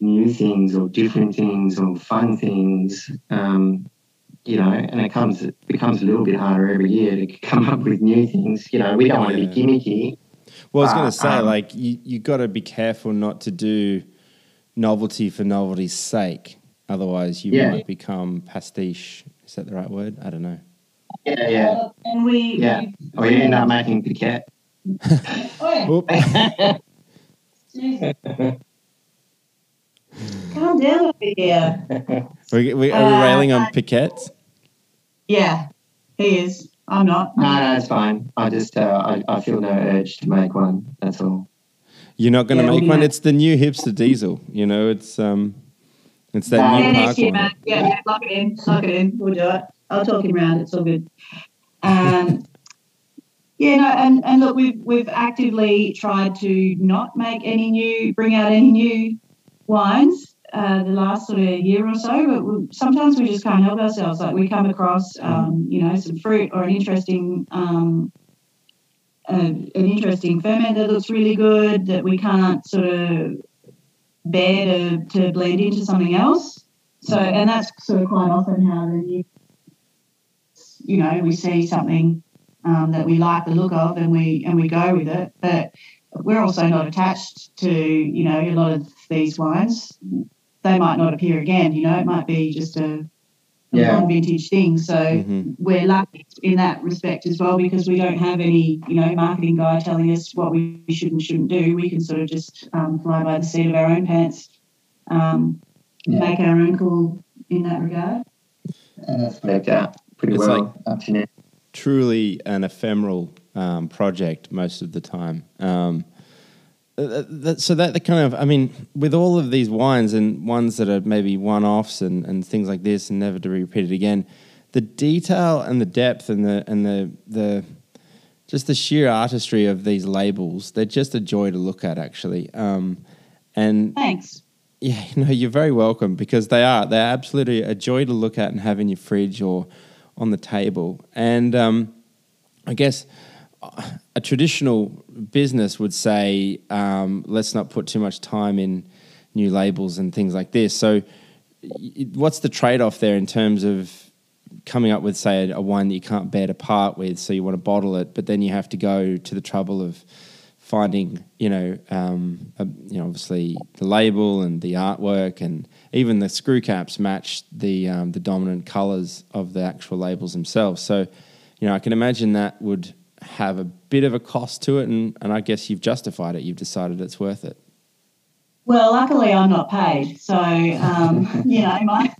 new things or different things or fun things. Um, you know, and it comes it becomes a little bit harder every year to come up with new things. You know, we don't want to be gimmicky. Well, I was going to say, um, like, you you got to be careful not to do novelty for novelty's sake. Otherwise, you yeah. might become pastiche is that the right word? I don't know. Yeah, yeah. Uh, and we yeah. We, or you end up making piquette. oh yeah. Calm down over here. We, we, are we uh, railing on piquettes? Yeah, he is. I'm not. No, no, it's fine. I just uh, I, I feel no urge to make one. That's all. You're not going to yeah, make one. It's the new hipster diesel. You know, it's um, it's that uh, new yeah, next year, man. Yeah, yeah, lock it in, lock it in. We'll do it. I'll talk him around. It's all good. Um, yeah, no, and, and look, we've we've actively tried to not make any new, bring out any new wines uh, the last sort of year or so. But we, sometimes we just can't help ourselves. Like we come across, um, you know, some fruit or an interesting. Um, uh, an interesting ferment that looks really good that we can't sort of bear to, to bleed into something else. So, and that's sort of quite often how the new, you know, we see something um, that we like the look of and we and we go with it. But we're also not attached to, you know, a lot of these wines. they might not appear again. You know, it might be just a, a yeah. long vintage thing. So mm-hmm. we're lucky in that respect as well because we don't have any, you know, marketing guy telling us what we should and shouldn't do. We can sort of just um, fly by the seat of our own pants, um, yeah. make our own call in that regard. And that's worked out pretty it's well like up to now. Truly an ephemeral um, project most of the time. Um, uh, that, so that the kind of I mean, with all of these wines and ones that are maybe one-offs and, and things like this and never to be repeated again, the detail and the depth and the and the the just the sheer artistry of these labels, they're just a joy to look at actually. Um, and thanks. Yeah, no, you're very welcome because they are they're absolutely a joy to look at and have in your fridge or on the table. And um, I guess a traditional business would say, um, let's not put too much time in new labels and things like this. So, what's the trade off there in terms of coming up with, say, a, wine that you can't bear to part with? So, you want to bottle it, but then you have to go to the trouble of finding, you know, um, a, you know, obviously the label and the artwork and even the screw caps match the um, the dominant colors of the actual labels themselves. So, you know, I can imagine that would have a bit of a cost to it, and, and I guess you've justified it. You've decided it's worth it. Well, luckily I'm not paid, so um, you know my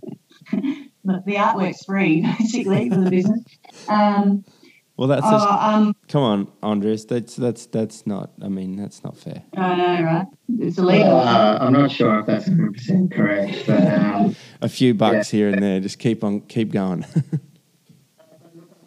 the artwork's free basically for the business. Um, well, that's just, uh, um, come on, Andries. That's that's that's not. I mean, that's not fair. I know, right? It's illegal. Uh, I'm not sure if that's 100 percent correct, but um, a few bucks yeah. here and there. Just keep on, keep going.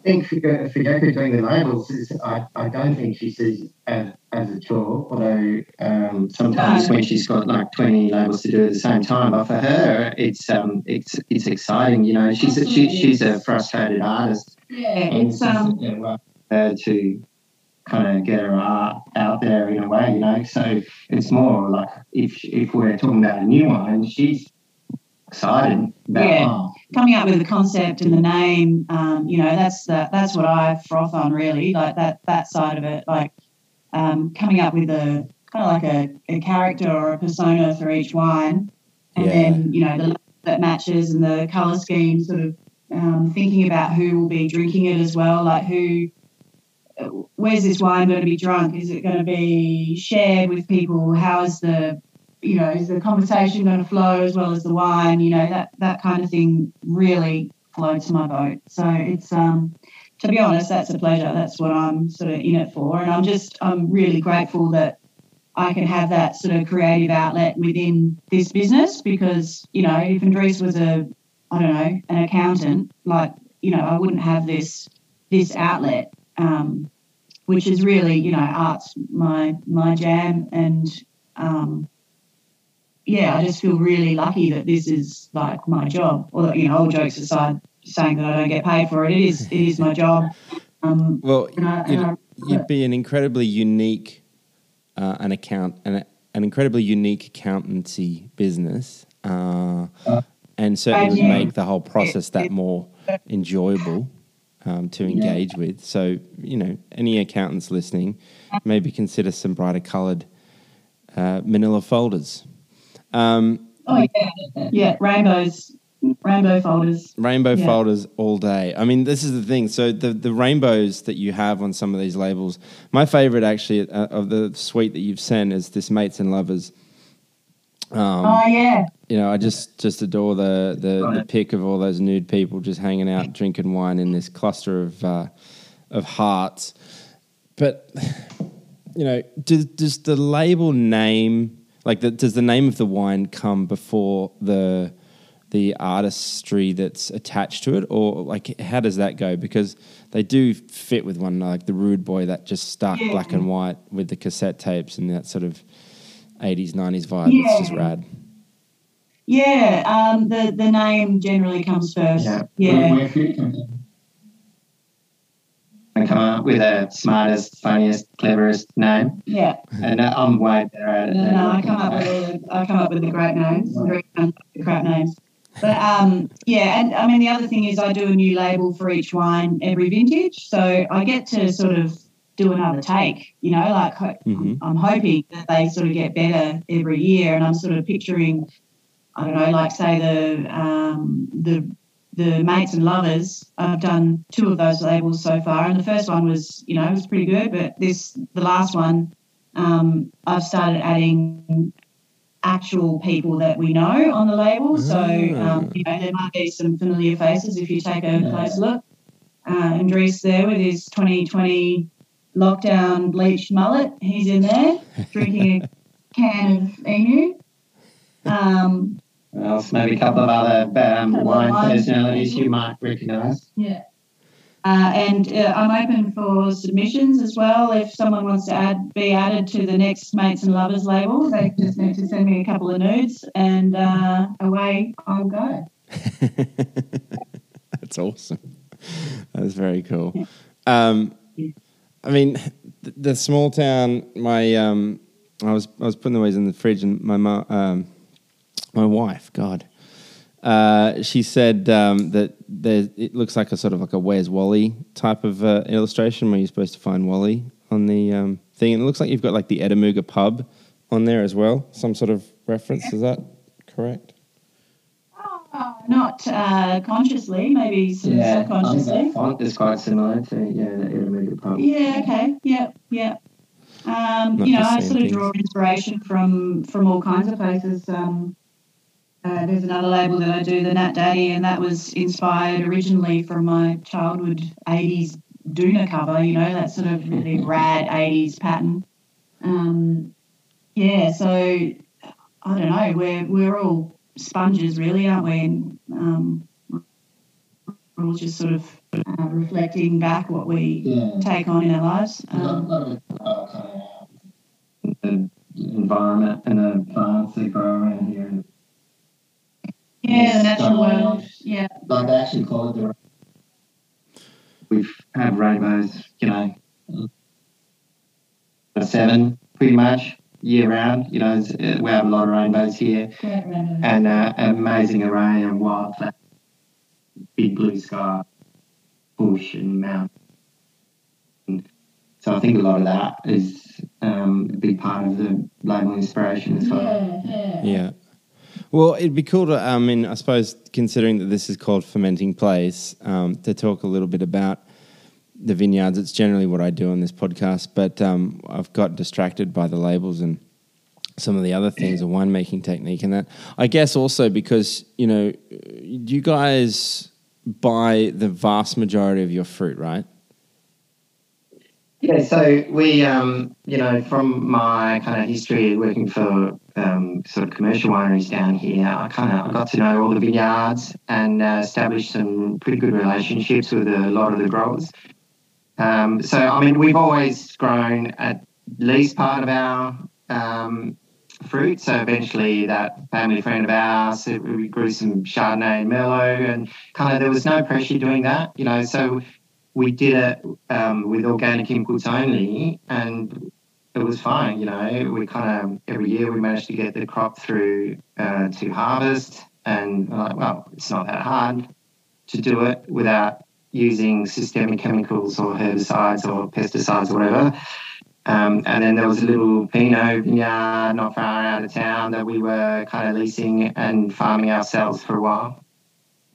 think for Fuyoko doing the labels is, I, I don't think she sees as, as a chore, although um, sometimes when she's got like 20 labels to do at the same time, but for her, it's um, it's it's exciting. You know, she's a, she, she's a frustrated artist. Yeah, it's um, her to kind of get her art out there in a way, you know. So it's more like if if we're talking about a new one, she's excited about yeah. Oh, coming up with the concept and the name, um, you know, that's the, that's what I froth on really, like that that side of it, like um, coming up with a kind of like a, a, character or a persona for each wine, and yeah. then you know the that matches and the color scheme, sort of um, thinking about who will be drinking it as well, like who. Where's this wine going to be drunk? Is it going to be shared with people? How is the you know, is the conversation going to flow as well as the wine? You know, that that kind of thing really floats my boat. So it's um, to be honest, that's a pleasure. That's what I'm sort of in it for, and I'm just I'm really grateful that I can have that sort of creative outlet within this business because you know, if Andries was a I don't know an accountant, like you know, I wouldn't have this this outlet. Um, which is really, you know, art's my my jam, and um, yeah, I just feel really lucky that this is like my job. Although you know, all jokes aside, saying that I don't get paid for it, it is it is my job. Um, well, I, you'd, I, you'd, be an incredibly unique uh, an account an, an incredibly unique accountancy business, uh, uh, and certainly would make the whole process that more enjoyable. Um, to engage yeah. with. So, you know, any accountants listening, maybe consider some brighter coloured uh, manila folders. Um, oh yeah, yeah, rainbows, rainbow folders. Rainbow yeah. folders all day. I mean, this is the thing. So the the rainbows that you have on some of these labels, my favorite actually uh, of the suite that you've sent is this mates and lovers. Um, oh yeah. You know, I just just adore the the, the pic of all those nude people just hanging out drinking wine in this cluster of uh, of hearts. But you know, does, does the label name like, the, does the name of the wine come before the the artistry that's attached to it, or like how does that go? Because they do fit with one, like the Rude Boy, that just stark yeah. black and white with the cassette tapes and that sort of eighties nineties vibe. Yeah. It's just rad. Yeah, um, the the name generally comes first. Yeah. yeah and come up with a smartest, funniest, cleverest name. Yeah. And uh, I'm way better at it. No, no, I come up with a, I come up with the great names, the crap names. But um, yeah, and I mean the other thing is I do a new label for each wine every vintage, so I get to sort of do another take. You know, like mm-hmm. I'm hoping that they sort of get better every year, and I'm sort of picturing I don't know, like say the um, the the mates and lovers. I've done two of those labels so far, and the first one was you know it was pretty good, but this the last one um, I've started adding actual people that we know on the label. So um, ah. you know there might be some familiar faces if you take a close look. Uh, Andries there with his 2020 lockdown bleached mullet. He's in there drinking a can of emu. Um, else? Maybe a couple of other um, wine personalities you might recognise. Yeah. Uh, and uh, I'm open for submissions as well. If someone wants to add, be added to the next Mates and Lovers label, they just need to send me a couple of nudes, and uh, away I'll go. That's awesome. That's very cool. Um, I mean, the, the, small town. My um, I was I was putting the ways in the fridge, and my mom, um, my wife, God, uh, she said um, that there, it looks like a sort of like a Where's Wally type of uh, illustration where you're supposed to find Wally on the um, thing. And it looks like you've got like the Edamooga pub on there as well. Some sort of reference. Is that correct? Oh, not uh, consciously, maybe yeah, subconsciously. font is quite similar to yeah, the Edamooga pub. Yeah. Okay. Yeah. Yeah. Um, you know, I sort of draw inspiration from from all kinds of places. Um, uh, there's another label that I do, the Nat Daddy, and that was inspired originally from my childhood 80s Doona cover, you know, that sort of really rad 80s pattern. Um, yeah, so I don't know, we're, we're all sponges, really, aren't we? And, um, we're all just sort of uh, reflecting back what we yeah. take on in our lives. Um, the environment and the plants that grow around here yeah, the natural world. Yeah. Like they actually call it the. We've had rainbows, you know, seven pretty much year round. You know, uh, we have a lot of rainbows here, and uh, an amazing array of wildflowers, big blue sky, bush, and mountain. So I think a lot of that is um, a big part of the label inspiration as well. Yeah. yeah. yeah. Well, it'd be cool to, I mean, I suppose, considering that this is called Fermenting Place, um, to talk a little bit about the vineyards. It's generally what I do on this podcast, but um, I've got distracted by the labels and some of the other things, the winemaking technique, and that. I guess also because, you know, you guys buy the vast majority of your fruit, right? Yeah, so we, um, you know, from my kind of history working for um, sort of commercial wineries down here, I kind of got to know all the vineyards and uh, established some pretty good relationships with a lot of the growers. Um, so, I mean, we've always grown at least part of our um, fruit. So eventually, that family friend of ours, we grew some Chardonnay and Merlot, and kind of there was no pressure doing that, you know. So we did it um, with organic inputs only, and it was fine. You know, we kind of every year we managed to get the crop through uh, to harvest, and like, well, it's not that hard to do it without using systemic chemicals or herbicides or pesticides or whatever. Um, and then there was a little Pinot vineyard not far out of town that we were kind of leasing and farming ourselves for a while.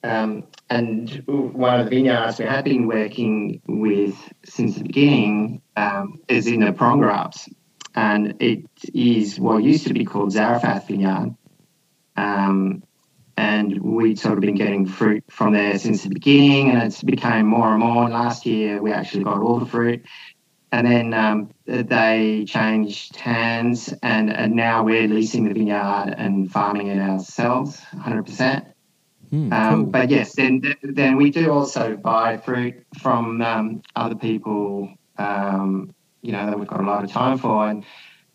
Um, and one of the vineyards we have been working with since the beginning um, is in the Porongurups. And it is what used to be called Zarephath Vineyard. Um, and we'd sort of been getting fruit from there since the beginning, and it's became more and more. Last year, we actually got all the fruit. And then um, they changed hands, and, and now we're leasing the vineyard and farming it ourselves 100%. Mm, um, But yes, then then we do also buy fruit from um, other people, um, you know, that we've got a lot of time for. And,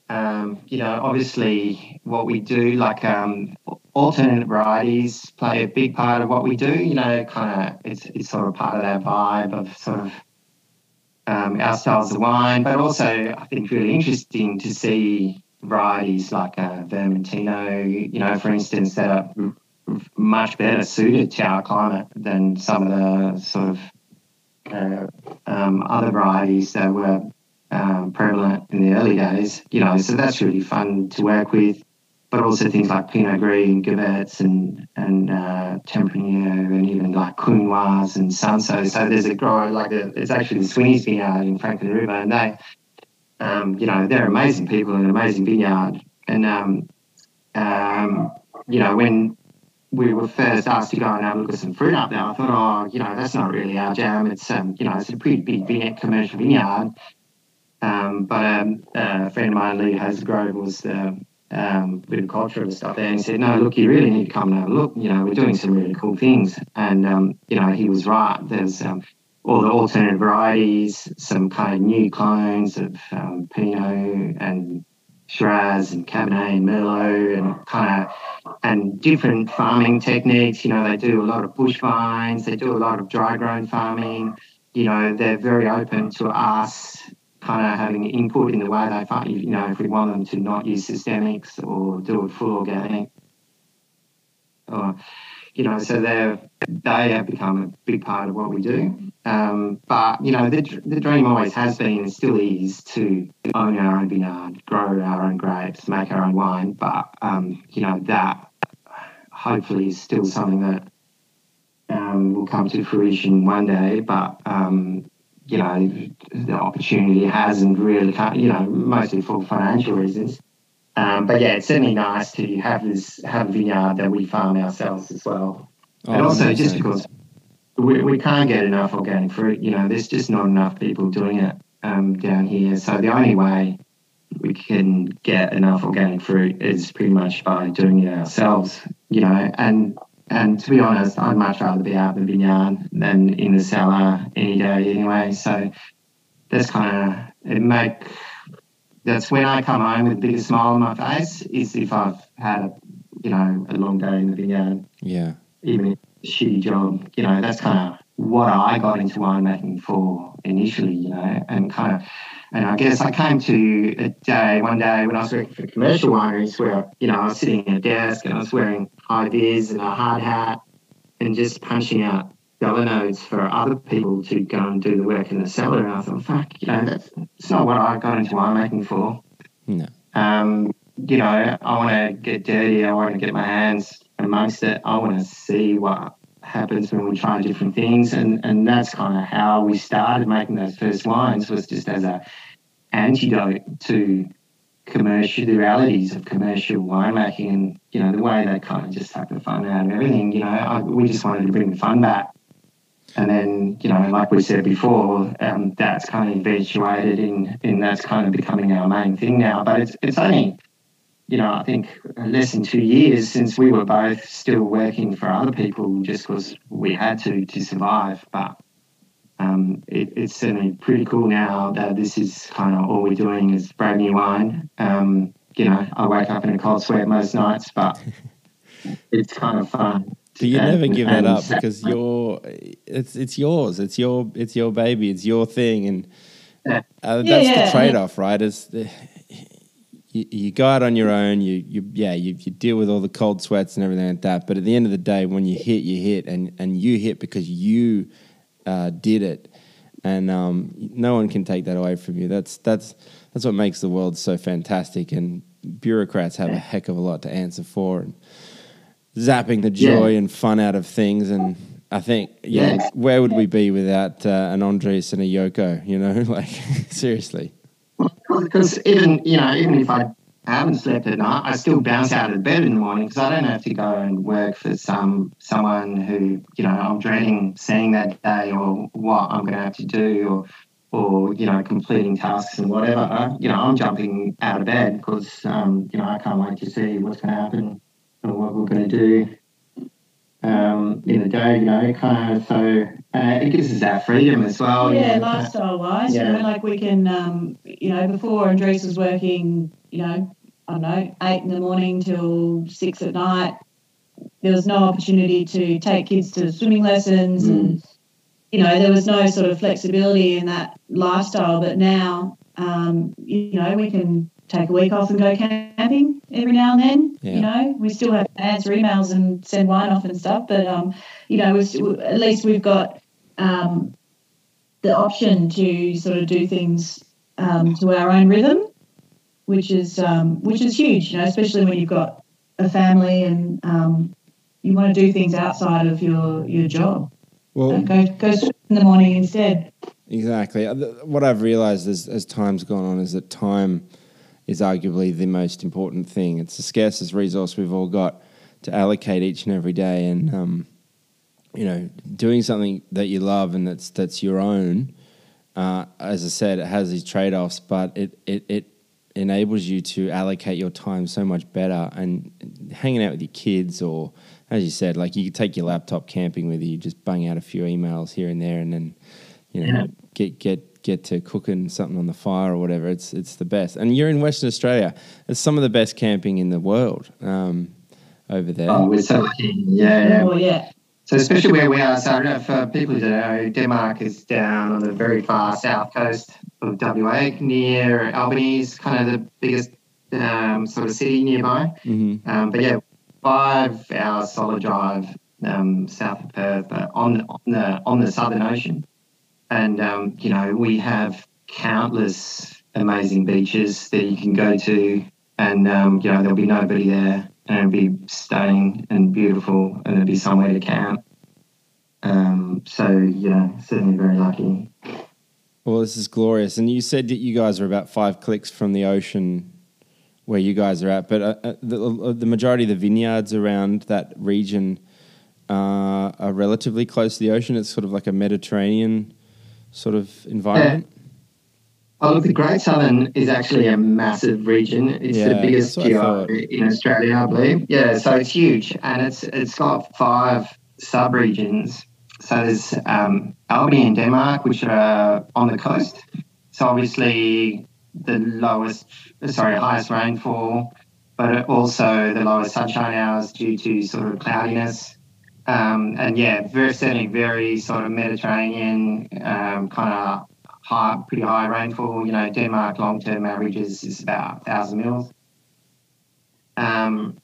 um, you know, obviously what we do, like um, alternate varieties play a big part of what we do, you know, kind of it's, it's sort of part of that vibe of sort of um, our styles of wine, but also I think really interesting to see varieties like uh, Vermentino, you know, for instance, that are much better suited to our climate than some of the sort of uh, um, other varieties that were um, prevalent in the early days. You know, so that's really fun to work with. But also things like Pinot Gris and Gewurz and and uh, Tempranillo and even like Counoise and Cinsault. So there's a grower like a, it's actually the Sweeney's vineyard in Frankland River, and they, um, you know, they're amazing people and an amazing vineyard. And um, um, you know, when we were first asked to go and have a look at some fruit up there, I thought, oh, you know, that's not really our jam. It's um, you know, it's a pretty big vineyard, commercial vineyard. Um, but um, a friend of mine, Lee Hazelgrove, was the um, viticulturalist up there, and he said, "No, look, you really need to come and have a look. You know, we're doing some really cool things." And um, you know, he was right. There's um, all the alternative varieties, some kind of new clones of um, Pinot and Shiraz and Cabernet and Merlot, and kind of and different farming techniques. You know, they do a lot of bush vines, they do a lot of dry grown farming. You know, they're very open to us kind of having input in the way they find, you know, if we want them to not use systemics or do it full organic. Or, you know, so they they have become a big part of what we do. Um, but you know, the, the dream always has been and still is to own our own vineyard, grow our own grapes, make our own wine. But um, you know, that hopefully is still something that um, will come to fruition one day. But um, you know, the opportunity hasn't really, come, you know, mostly for financial reasons. Um, but yeah, it's certainly nice to have this have a vineyard that we farm ourselves as well. Oh, and also just because we, we can't get enough organic fruit, you know, there's just not enough people doing it um, down here. So the only way we can get enough organic fruit is pretty much by doing it ourselves, you know, and and to be honest, I'd much rather be out in the vineyard than in the cellar any day anyway. So that's kind of it. Make that's when I come home with the biggest smile on my face is if I've had a, you know a long day in the vineyard. Yeah. Even if a shitty job, you know, that's kind of what I got into winemaking for initially, you know, and kind of and I guess I came to a day, one day when I was working for commercial wineries where, you know, I was sitting at a desk and I was wearing high vis and a hard hat and just punching out dollar notes for other people to go and do the work in the cellar. And I thought, fuck, you know, that's, that's not what I got into winemaking for. No. Um, you know, I want to get dirty. I want to get my hands amongst it. I want to see what happens when we try different things, and and that's kind of how we started making those first wines was just as a antidote to commercial the realities of commercial winemaking and you know the way they kind of just suck the fun out of everything. You know, I, we just wanted to bring the fun back. And then, you know, like we said before, um, that's kind of eventuated in, in that's kind of becoming our main thing now. But it's it's only you know, I think less than two years since we were both still working for other people just because we had to to survive. But um, it, it's certainly pretty cool now that this is kind of all we're doing is Brave New Wine. Um, you know, I wake up in a cold sweat most nights, but it's kind of fun. But you never give that up because you're it's it's yours. It's your it's your baby. It's your thing, and uh, that's yeah, the trade off, right? Is you, you go out on your own. You, you yeah, you, you deal with all the cold sweats and everything like that. But at the end of the day, when you hit, you hit, and and you hit because you uh, did it, and um, no one can take that away from you. That's that's that's what makes the world so fantastic. And bureaucrats have a heck of a lot to answer for, and zapping the joy yeah. and fun out of things. And I think, yeah, yeah. where would we be without uh, an Andries and a Yoko? You know, like seriously because even you know even if I haven't slept at night, I still bounce out of bed in the morning because I don't have to go and work for some someone who you know I'm dreading seeing that day or what I'm going to have to do or or you know completing tasks and whatever. You know I'm jumping out of bed because um, you know I can't wait to see what's going to happen what we're going to do um, in the day, you know, kind of. So uh, it gives us that freedom as well. Yeah, you know, lifestyle wise, yeah. you know, like we can, um, you know, before Andries was working, you know, I don't know, eight in the morning till six at night. There was no opportunity to take kids to swimming lessons, mm. and you know, there was no sort of flexibility in that lifestyle. But now, um, you know, we can take a week off and go camping every now and then. Yeah. You know, we still have to answer emails and send wine off and stuff, but um, you know, still, at least we've got um, the option to sort of do things um, to our own rhythm, which is um, which is huge. You know, especially when you've got a family and um, you want to do things outside of your your job. Well, go go in the morning instead. Exactly. Uh, what I've realised as as time's gone on is that time is arguably the most important thing. It's the scarcest resource we've all got to allocate each and every day, and um, you know, doing something that you love and that's that's your own. Uh, as I said, it has these trade offs, but it, it it enables you to allocate your time so much better. And hanging out with your kids, or as you said, like you could take your laptop camping with you, just bang out a few emails here and there, and then you know yeah. get get get to cooking something on the fire or whatever. It's it's the best. And you're in Western Australia. It's some of the best camping in the world um, over there. Oh, we're so lucky. Yeah, yeah. Oh, yeah. So especially where we are, so for people who don't know, Denmark is down on the very far south coast of WA, near Albany's kind of the biggest um, sort of city nearby. Mm-hmm. Um, but yeah, five hours solid drive um, south of Perth, but on, on the on the Southern Ocean, and um, you know we have countless amazing beaches that you can go to, and um, you know there'll be nobody there and it'd be stunning and beautiful, and it'd be somewhere to camp. Um, so yeah, certainly very lucky. Well, this is glorious. And you said that you guys are about five clicks from the ocean where you guys are at, but uh, uh the, uh, the, majority of the vineyards around that region uh, are relatively close to the ocean. It's sort of like a Mediterranean sort of environment. Yeah. Oh, look, the Great Southern is actually a massive region. It's yeah, the biggest geo in Australia, I believe. Yeah, so it's huge, and it's it's got five sub-regions. So there's um, Albany and Denmark, which are on the coast. So obviously the lowest, sorry, highest rainfall, but also the lowest sunshine hours due to sort of cloudiness. Um, and yeah, very certainly very sort of Mediterranean um, kind of high, pretty high rainfall. You know, Denmark long-term averages is about thousand mils. Um,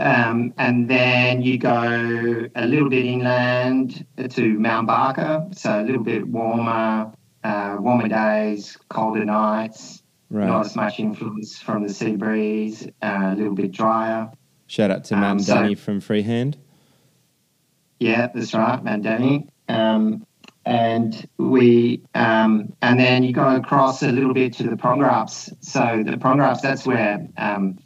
um, and then you go a little bit inland to Mount Barker, so a little bit warmer, uh, warmer days, colder nights, right. not as much influence from the sea breeze, uh, a little bit drier. Shout out to um, Mandani so, from Freehand. Yeah, that's right, Mandani. Um, and we um, and then you go across a little bit to the Porongurups. So the Porongurups, that's where um,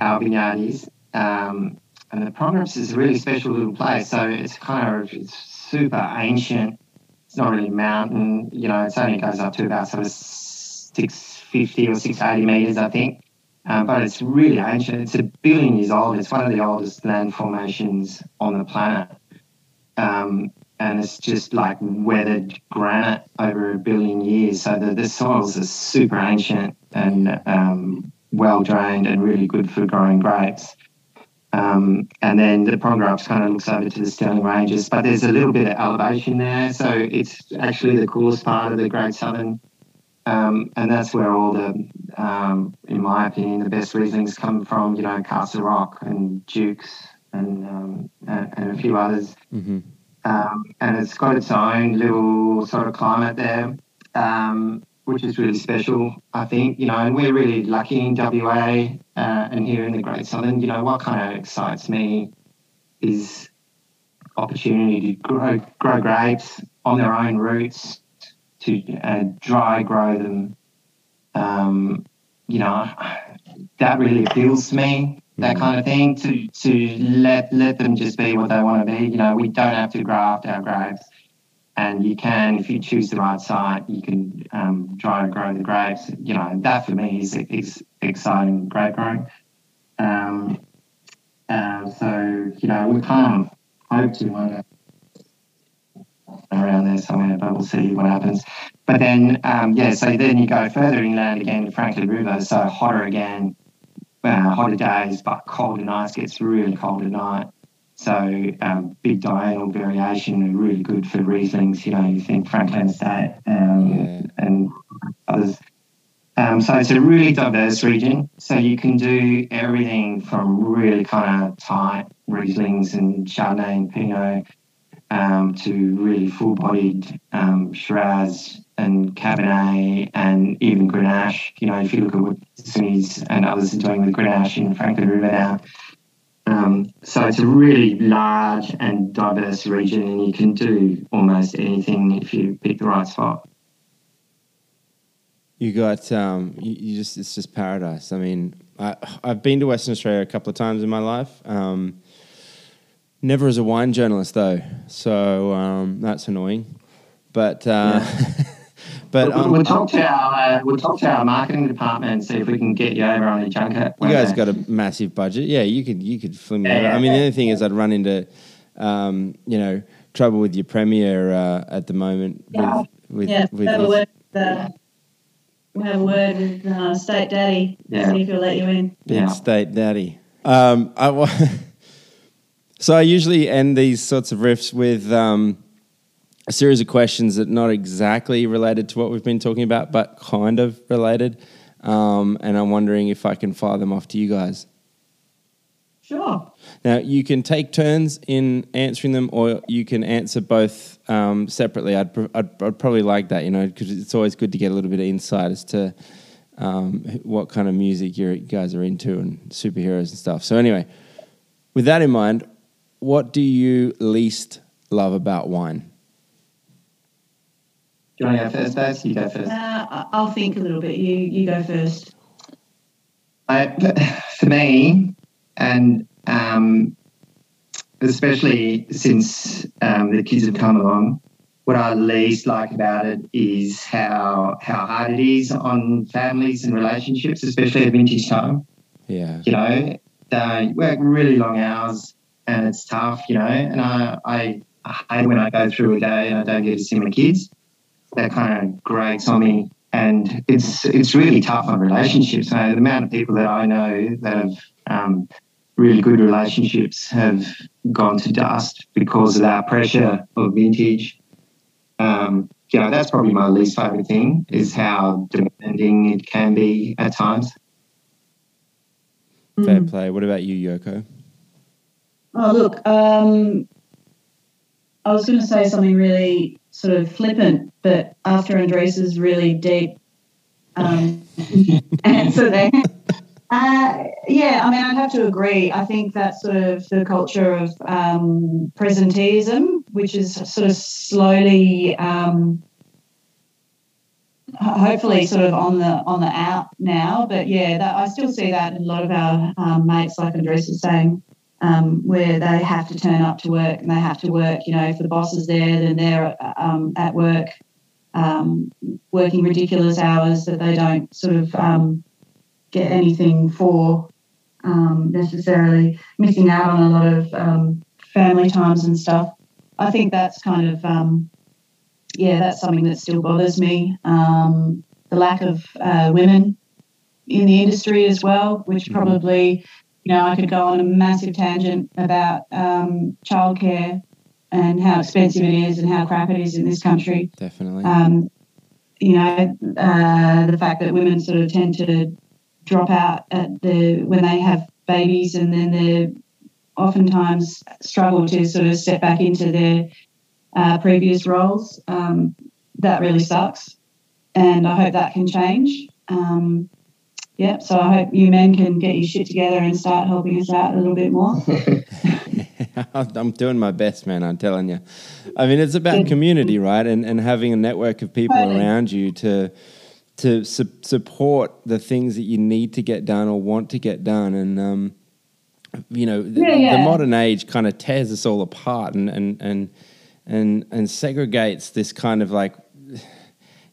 our vineyard is. Um, and the Porongurups is a really special little place. So it's kind of it's super ancient. It's not really a mountain. You know, it only goes up to about sort of six fifty or six eighty meters, I think. Um, but it's really ancient. It's a billion years old. It's one of the oldest land formations on the planet. Um, and it's just like weathered granite over a billion years. So the, the soils are super ancient and um, well drained and really good for growing grapes. Um, and then the Porongurups kind of looks over to the Stirling Ranges, but there's a little bit of elevation there. So it's actually the coolest part of the Great Southern. Um, and that's where all the, um, in my opinion, the best Rieslings come from, you know, Castle Rock and Dukes and, um, and, a few others. Mm-hmm. Um, and it's got its own little sort of climate there, um, which is really special, I think. You know, and we're really lucky in WA uh, and here in the Great Southern. You know, what kind of excites me is opportunity to grow grow grapes on their own roots, to uh, dry grow them. Um, you know, that really appeals to me that kind of thing to to let let them just be what they want to be. You know, we don't have to graft our grapes, and you can if you choose the right site, you can um, try and grow the grapes. You know, that for me is, is exciting grape growing. Um, uh, so you know, we of hope to want around there somewhere, but we'll see what happens. But then, um, yeah, so then you go further inland again, to Frankland River, so hotter again uh, hotter days, but colder nights gets really cold at night. So um, big diurnal variation really good for Rieslings. You know, you think Frankland Estate um, yeah. and others. Um, so it's a really diverse region. So you can do everything from really kind of tight Rieslings and Chardonnay and Pinot um, to really full-bodied um, Shiraz and Cabernet and even Grenache. You know, if you look at what Swinney's and others are doing with Grenache in Frankland River now, Um, so it's a really large and diverse region, and you can do almost anything if you pick the right spot. You got um, you, you, just it's just paradise. I mean, I I've been to Western Australia a couple of times in my life. Um, never as a wine journalist though, so um, that's annoying. But uh, yeah. But we'll, um, we'll, talk to our uh, we'll talk to our marketing department and see if we can get you over on a junket. You guys got a massive budget, yeah. You could you could fling me yeah. Yeah, I mean, the only thing is, I'd run into um, you know trouble with your premier uh, at the moment. Yeah, with, yeah. With have, a word, uh, we have a word with uh, State Daddy. Yeah. See if he'll let you in. Big yeah. State Daddy. Um, I, so I usually end these sorts of riffs with. Um, a series of questions that not exactly related to what we've been talking about, but kind of related. Um, and I'm wondering if I can fire them off to you guys. Sure. Now, you can take turns in answering them, or you can answer both um, separately. I'd, I'd, I'd, probably like that, you know, because it's always good to get a little bit of insight as to um, what kind of music you guys are into and superheroes and stuff. So, anyway, with that in mind, what do you least love about wine? Do you want to go first, Baz? You go first. Uh, I'll think a little bit. You you go first. I, for me, and um, especially since um, the kids have come along, what I least like about it is how how hard it is on families and relationships, especially at vintage time. Yeah. You know, they work really long hours and it's tough, you know, and I, I, I hate when I go through a day and I don't get to see my kids that kind of grates on me. And it's it's really tough on relationships. So the amount of people that I know that have um, really good relationships have gone to dust because of that pressure of vintage. Um, you know, that's probably my least favorite thing is how demanding it can be at times. Fair mm. play. What about you, Yoko? Oh, look, um, I was going to say something really sort of flippant, but after Andries's really deep um, answer there, uh, yeah, I mean, I'd have to agree. I think that sort of the culture of um, presenteeism, which is sort of slowly, um, hopefully, sort of on the on the out now. But yeah, that, I still see that in a lot of our um, mates, like Andries is saying um, where they have to turn up to work and they have to work, you know, if the boss is there, then they're um, at work um, working ridiculous hours that they don't sort of um, get anything for um, necessarily, missing out on a lot of um, family times and stuff. I think that's kind of, yeah, that's something that still bothers me. the lack of uh, women in the industry as well, which mm-hmm. probably you know, I could go on a massive tangent about um, childcare and how expensive it is and how crap it is in this country. Definitely. Um, you know, uh, the fact that women sort of tend to drop out at the when they have babies and then they oftentimes struggle to sort of step back into their uh, previous roles. Um, that really sucks, and I hope that can change. Um, yeah, so I hope you men can get your shit together and start helping us out a little bit more. I'm doing my best, man. I'm telling you. I mean, it's about community, right? And and having a network of people totally. around you to to su- support the things that you need to get done or want to get done. And um, you know, yeah, yeah. the modern age kind of tears us all apart and and and and and segregates this kind of like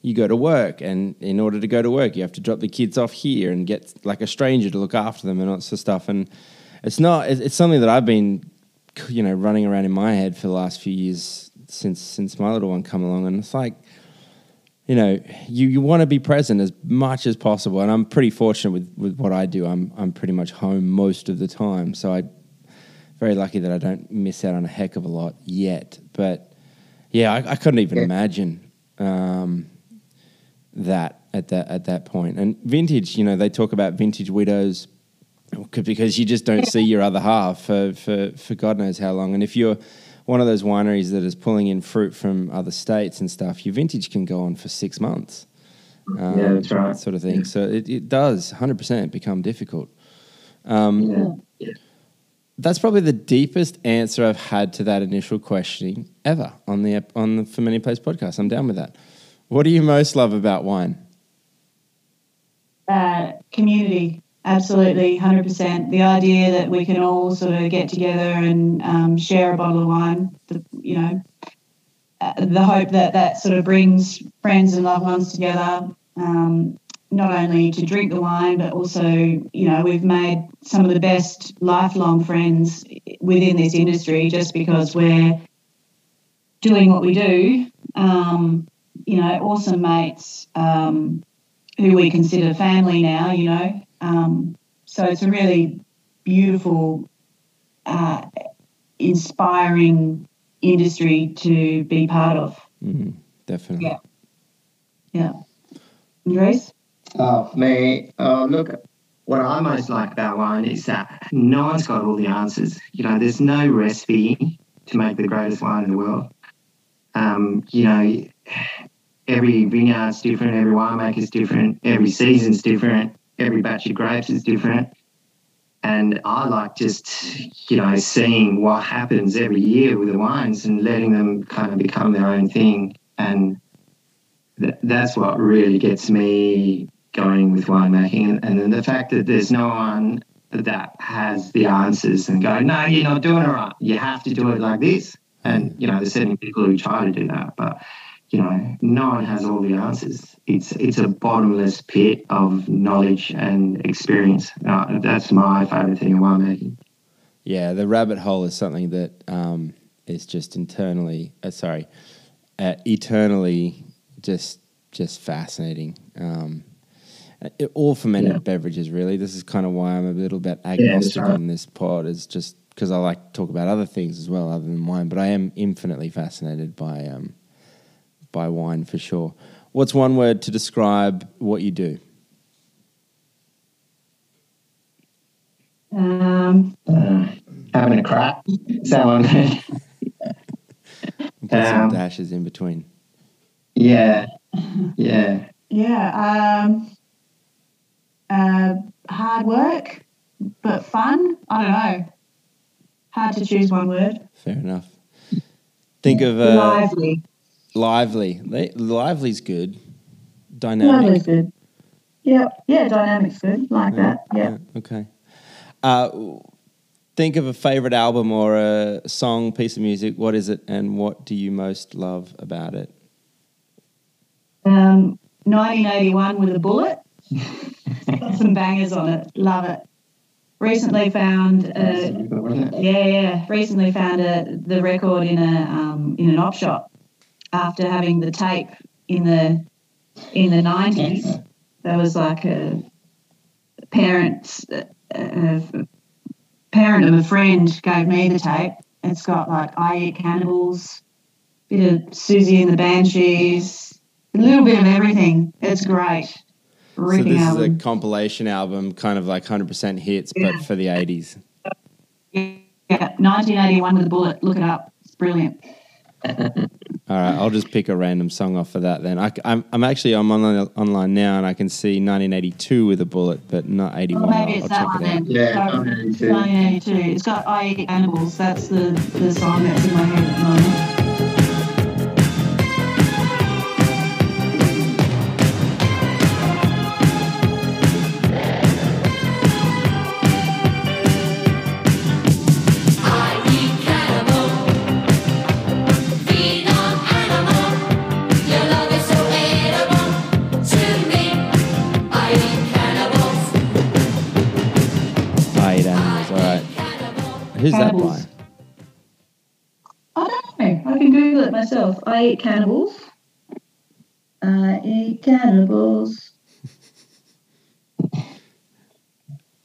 you go to work, and in order to go to work, you have to drop the kids off here and get like a stranger to look after them and all sorts of stuff. And it's not. It's something that I've been, you know, running around in my head for the last few years since since my little one come along, and it's like. You know, you, you want to be present as much as possible, and I'm pretty fortunate with, with what I do. I'm I'm pretty much home most of the time, so I very lucky that I don't miss out on a heck of a lot yet. But yeah, I, I couldn't even yeah. imagine um, that at that at that point. And vintage, you know, they talk about vintage widows because you just don't see your other half for, for, for God knows how long. And if you're one of those wineries that is pulling in fruit from other states and stuff, your vintage can go on for six months. Um, yeah, that's right. Sort of thing. So it, it does 100% become difficult. Um, yeah. that's probably the deepest answer I've had to that initial questioning ever on the on the Fermenting Place podcast. I'm down with that. What do you most love about wine? Uh, community, absolutely, hundred percent. The idea that we can all sort of get together and um, share a bottle of wine. The, you know, uh, the hope that that sort of brings friends and loved ones together. Um, not only to drink the wine, but also, you know, we've made some of the best lifelong friends within this industry just because we're doing what we do. Um, you know, awesome mates um, who we consider family now, you know. Um, so it's a really beautiful, uh, inspiring industry to be part of. Mm-hmm. Definitely. Yeah. Yeah. Andries? Oh, me, uh, look, what I most like about wine is that no one's got all the answers. You know, there's no recipe to make the greatest wine in the world. Um, you know, every vineyard's different, every winemaker's different, every season's different, every batch of grapes is different. And I like just, you know, seeing what happens every year with the wines and letting them kind of become their own thing. And th- that's what really gets me going with winemaking. And, and the fact that there's no one that has the answers and go, no, you're not doing it right. You have to do it like this. And, you know, there's certainly people who try to do that. But you know, no one has all the answers. It's it's a bottomless pit of knowledge and experience. Uh, that's my favorite thing in winemaking. Yeah, the rabbit hole is something that um, is just internally, uh, sorry, uh, eternally, just just fascinating. Um, it, all fermented yeah. beverages, really. This is kind of why I'm a little bit agnostic yeah, right. on this pod. Is just because I like to talk about other things as well, other than wine. But I am infinitely fascinated by um, by wine for sure. What's one word to describe what you do? Um, uh, having a crack. Someone. Put um, some dashes in between. Yeah. Yeah. Yeah. Um, uh, hard work, but fun. I don't know. Hard to choose one word. Fair enough. Think of uh, lively. Lively. lively's good. Dynamic. Lively's good. Yeah, yeah, dynamic's good. Like yeah, that. Yeah. yeah. Okay. Uh, think of a favorite album or a song, piece of music. What is it, and what do you most love about it? Um, 1981 with a bullet. Got some bangers on it. Love it. Recently found, a, yeah, yeah. Recently found a, the record in a um, in an op shop after having the tape in the in the nineties. There was like a parents a parent of a friend gave me the tape. It's got like I Eat Cannibals, bit of Siouxsie and the Banshees, a little bit of everything. It's great. so this album. is a compilation album, kind of like hundred percent hits, yeah. but for the eighties. Yeah, 1981 with a bullet. Look it up. It's brilliant. All right, I'll just pick a random song off of that then. I, am I'm actually I'm on online now and I can see 1982 with a bullet, but not 81. Well, maybe I'll, it's I'll that one then. Yeah, 1982. It's got I Eat Animals. That's the, the song that's in my head at the moment. Who's that by? I don't know. I can Google it myself. I eat cannibals. I eat cannibals.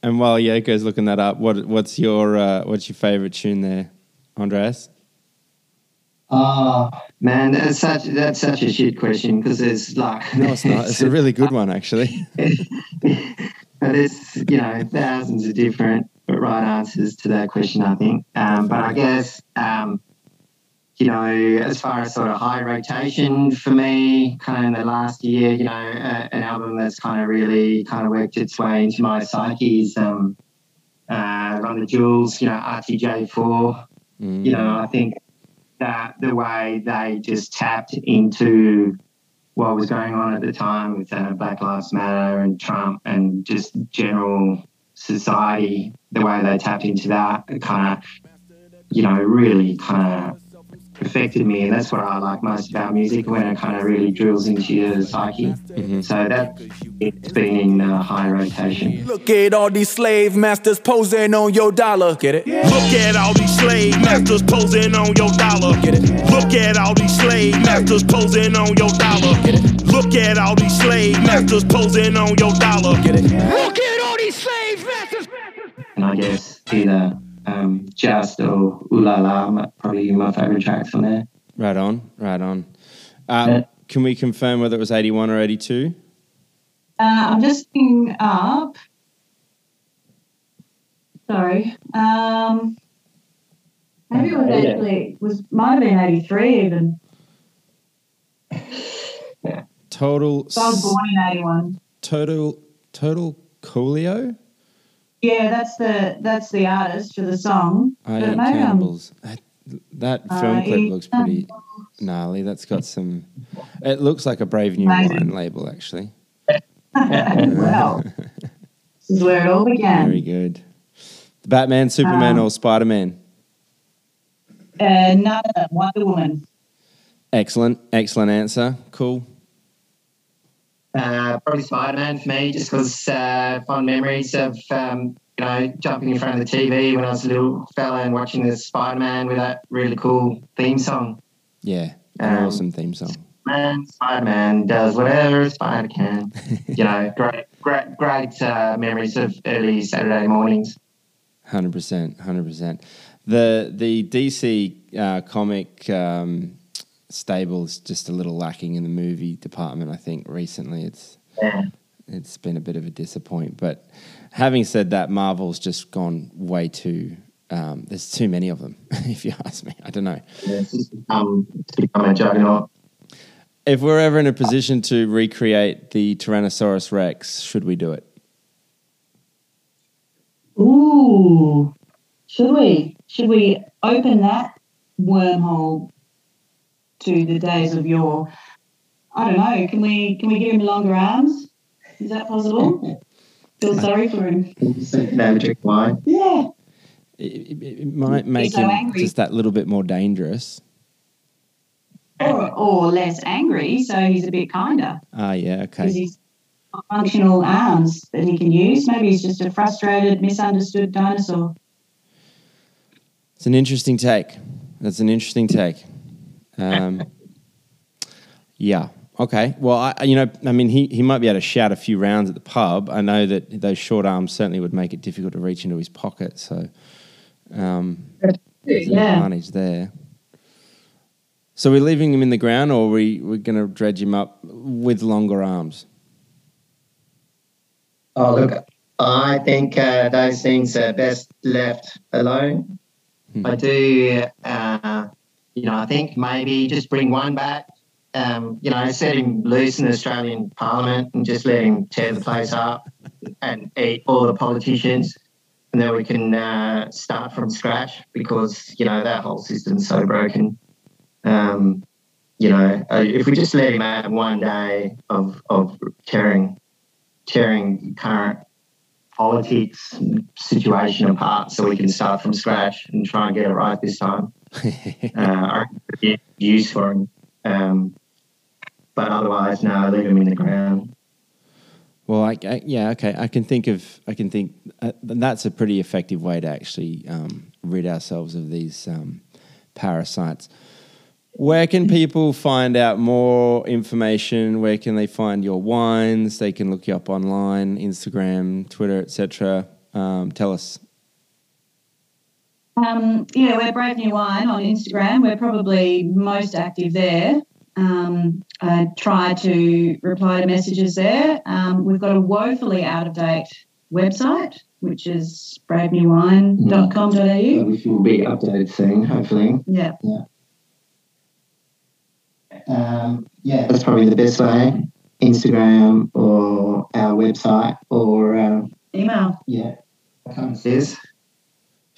and while Yoko's looking that up, what what's your uh, what's your favorite tune there, Andries? Oh man, that's such that's such a shit question because it's like no, it's not. It's a really good one actually. there's you know thousands of different right answers to that question, I think. Um, but I guess, um, you know, as far as sort of high rotation for me, kind of in the last year, you know, uh, an album that's kind of really kind of worked its way into my psyche is um, uh, Run the Jewels, you know, RTJ4. Mm. You know, I think that the way they just tapped into what was going on at the time with uh, Black Lives Matter and Trump and just general society, the way they tapped into that kind of, you know, really kind of affected me, and that's what I like most about music when it kind of really drills into your psyche. Mm-hmm. So that it's been in uh, high rotation. Look at all these slave masters posing on your dollar. Get it? Yeah. Look at all these slave masters posing on your dollar. Get it? Look at all these slave masters posing on your dollar. Get it? Look at all these slave masters posing on your dollar. Get it? Look at all these slave masters. And I guess either um, Just or Ooh La La, probably my favourite tracks on there. Right on, right on. Uh, yeah. Can we confirm whether it was 81 or 82? Uh, I'm just looking up. Sorry. Um, maybe it was actually was might have been 83 even. Yeah. Total. So I was born in 81. Total. Total Coolio. Yeah, that's the that's the artist for the song. I Eat Cannibals. That, that film clip looks pretty gnarly. That's got some. It looks like a Brave New Wine label, actually. well, this is where it all began. Very good. The Batman, Superman, um, or Spider Man? Uh, no, Wonder Woman. Excellent, excellent answer. Cool. Uh, probably Spider Man for me, just because uh, fond memories of um, you know jumping in front of the TV when I was a little fella and watching the Spider Man with that really cool theme song. Yeah, an um, awesome theme song. Man, Spider Man does whatever a spider can. you know, great, great, great uh, memories of early Saturday mornings. Hundred percent, hundred percent. The the DC uh, comic. Um, stable is just a little lacking in the movie department. I think recently it's yeah. it's been a bit of a disappointment. But having said that, Marvel's just gone way too. Um, there's too many of them, if you ask me. I don't know. Yeah, it's, become, it's become a juggernaut. If we're ever in a position to recreate the Tyrannosaurus Rex, should we do it? Ooh, should we? Should we open that wormhole to the days of your. I don't know. Can we can we give him longer arms? Is that possible? Feel sorry for him. Magic wine. Yeah. It, it, might make so him angry. just that little bit more dangerous. Or, or less angry, so he's a bit kinder. Ah, yeah, okay. He's functional arms that he can use. Maybe he's just a frustrated, misunderstood dinosaur. It's an interesting take. That's an interesting take. Um, yeah. Okay. Well, I, you know, I mean, he, he might be able to shout a few rounds at the pub. I know that those short arms certainly would make it difficult to reach into his pocket. So, um, there's an yeah. advantage there. So we're leaving him in the ground, or are we we're going to dredge him up with longer arms? Oh, look, I think uh, those things are best left alone. Hmm. I do. Uh, you know, I think maybe just bring one back. Um, you know, set him loose in the Australian Parliament and just let him tear the place up and eat all the politicians, and then we can uh, start from scratch because you know that whole system's so broken. Um, you know, uh, if we just let him have one day of of tearing tearing current politics situation apart, so we can start from scratch and try and get it right this time uh, use for him. Um, but otherwise, no, leave him in the ground. Well, I, I, yeah, okay. I can think of, I can think uh, that's a pretty effective way to actually um, rid ourselves of these um, parasites. Where can people find out more information? Where can they find your wines? They can look you up online, Instagram, Twitter, etc. Um, tell us. Um, yeah, we're Brave New Wine on Instagram. We're probably most active there. Um, I try to reply to messages there. Um, we've got a woefully out of date website, which is bravenewwine.com.au. Which will be updated soon, hopefully. Yeah. Yeah. Um, yeah, that's probably the best way. Instagram or our website or uh, email. Yeah. come us.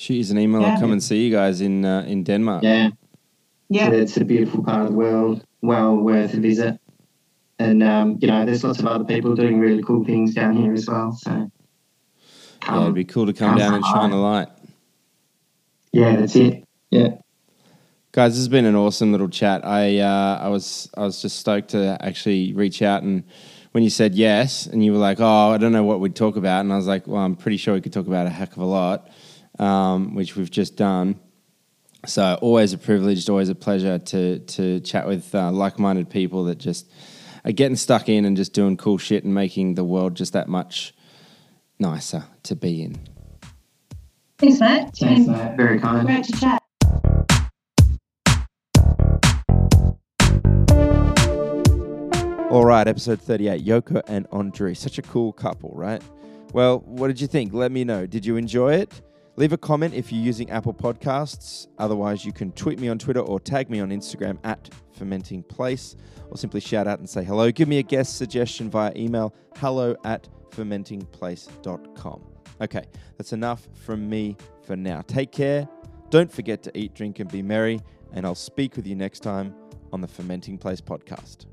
Shoot us an email. Yeah. I'll come and see you guys in uh, in Denmark. Yeah. Yeah. It's a beautiful part of the world, well worth a visit. And, um, you know, there's lots of other people doing really cool things down here as well. So, Yeah, it'd be cool to come come down and shine a light. yeah, that's it. Yeah. Guys, this has been an awesome little chat. I uh, I was I was just stoked to actually reach out and when you said yes and you were like, oh, I don't know what we'd talk about, and I was like, well, I'm pretty sure we could talk about a heck of a lot, um, which we've just done. So always a privilege, always a pleasure to to chat with uh, like-minded people that just are getting stuck in and just doing cool shit and making the world just that much nicer to be in. Thanks, Matt. Thanks, Matt. Very kind. great to chat. All right, episode 38, Yoko and Andre. Such a cool couple, right? Well, what did you think? Let me know. Did you enjoy it? Leave a comment if you're using Apple Podcasts. Otherwise, you can tweet me on Twitter or tag me on Instagram at Fermenting Place, or simply shout out and say hello. Give me a guest suggestion via email hello at fermentingplace.com. Okay, that's enough from me for now. Take care. Don't forget to eat, drink, and be merry. And I'll speak with you next time on the Fermenting Place podcast.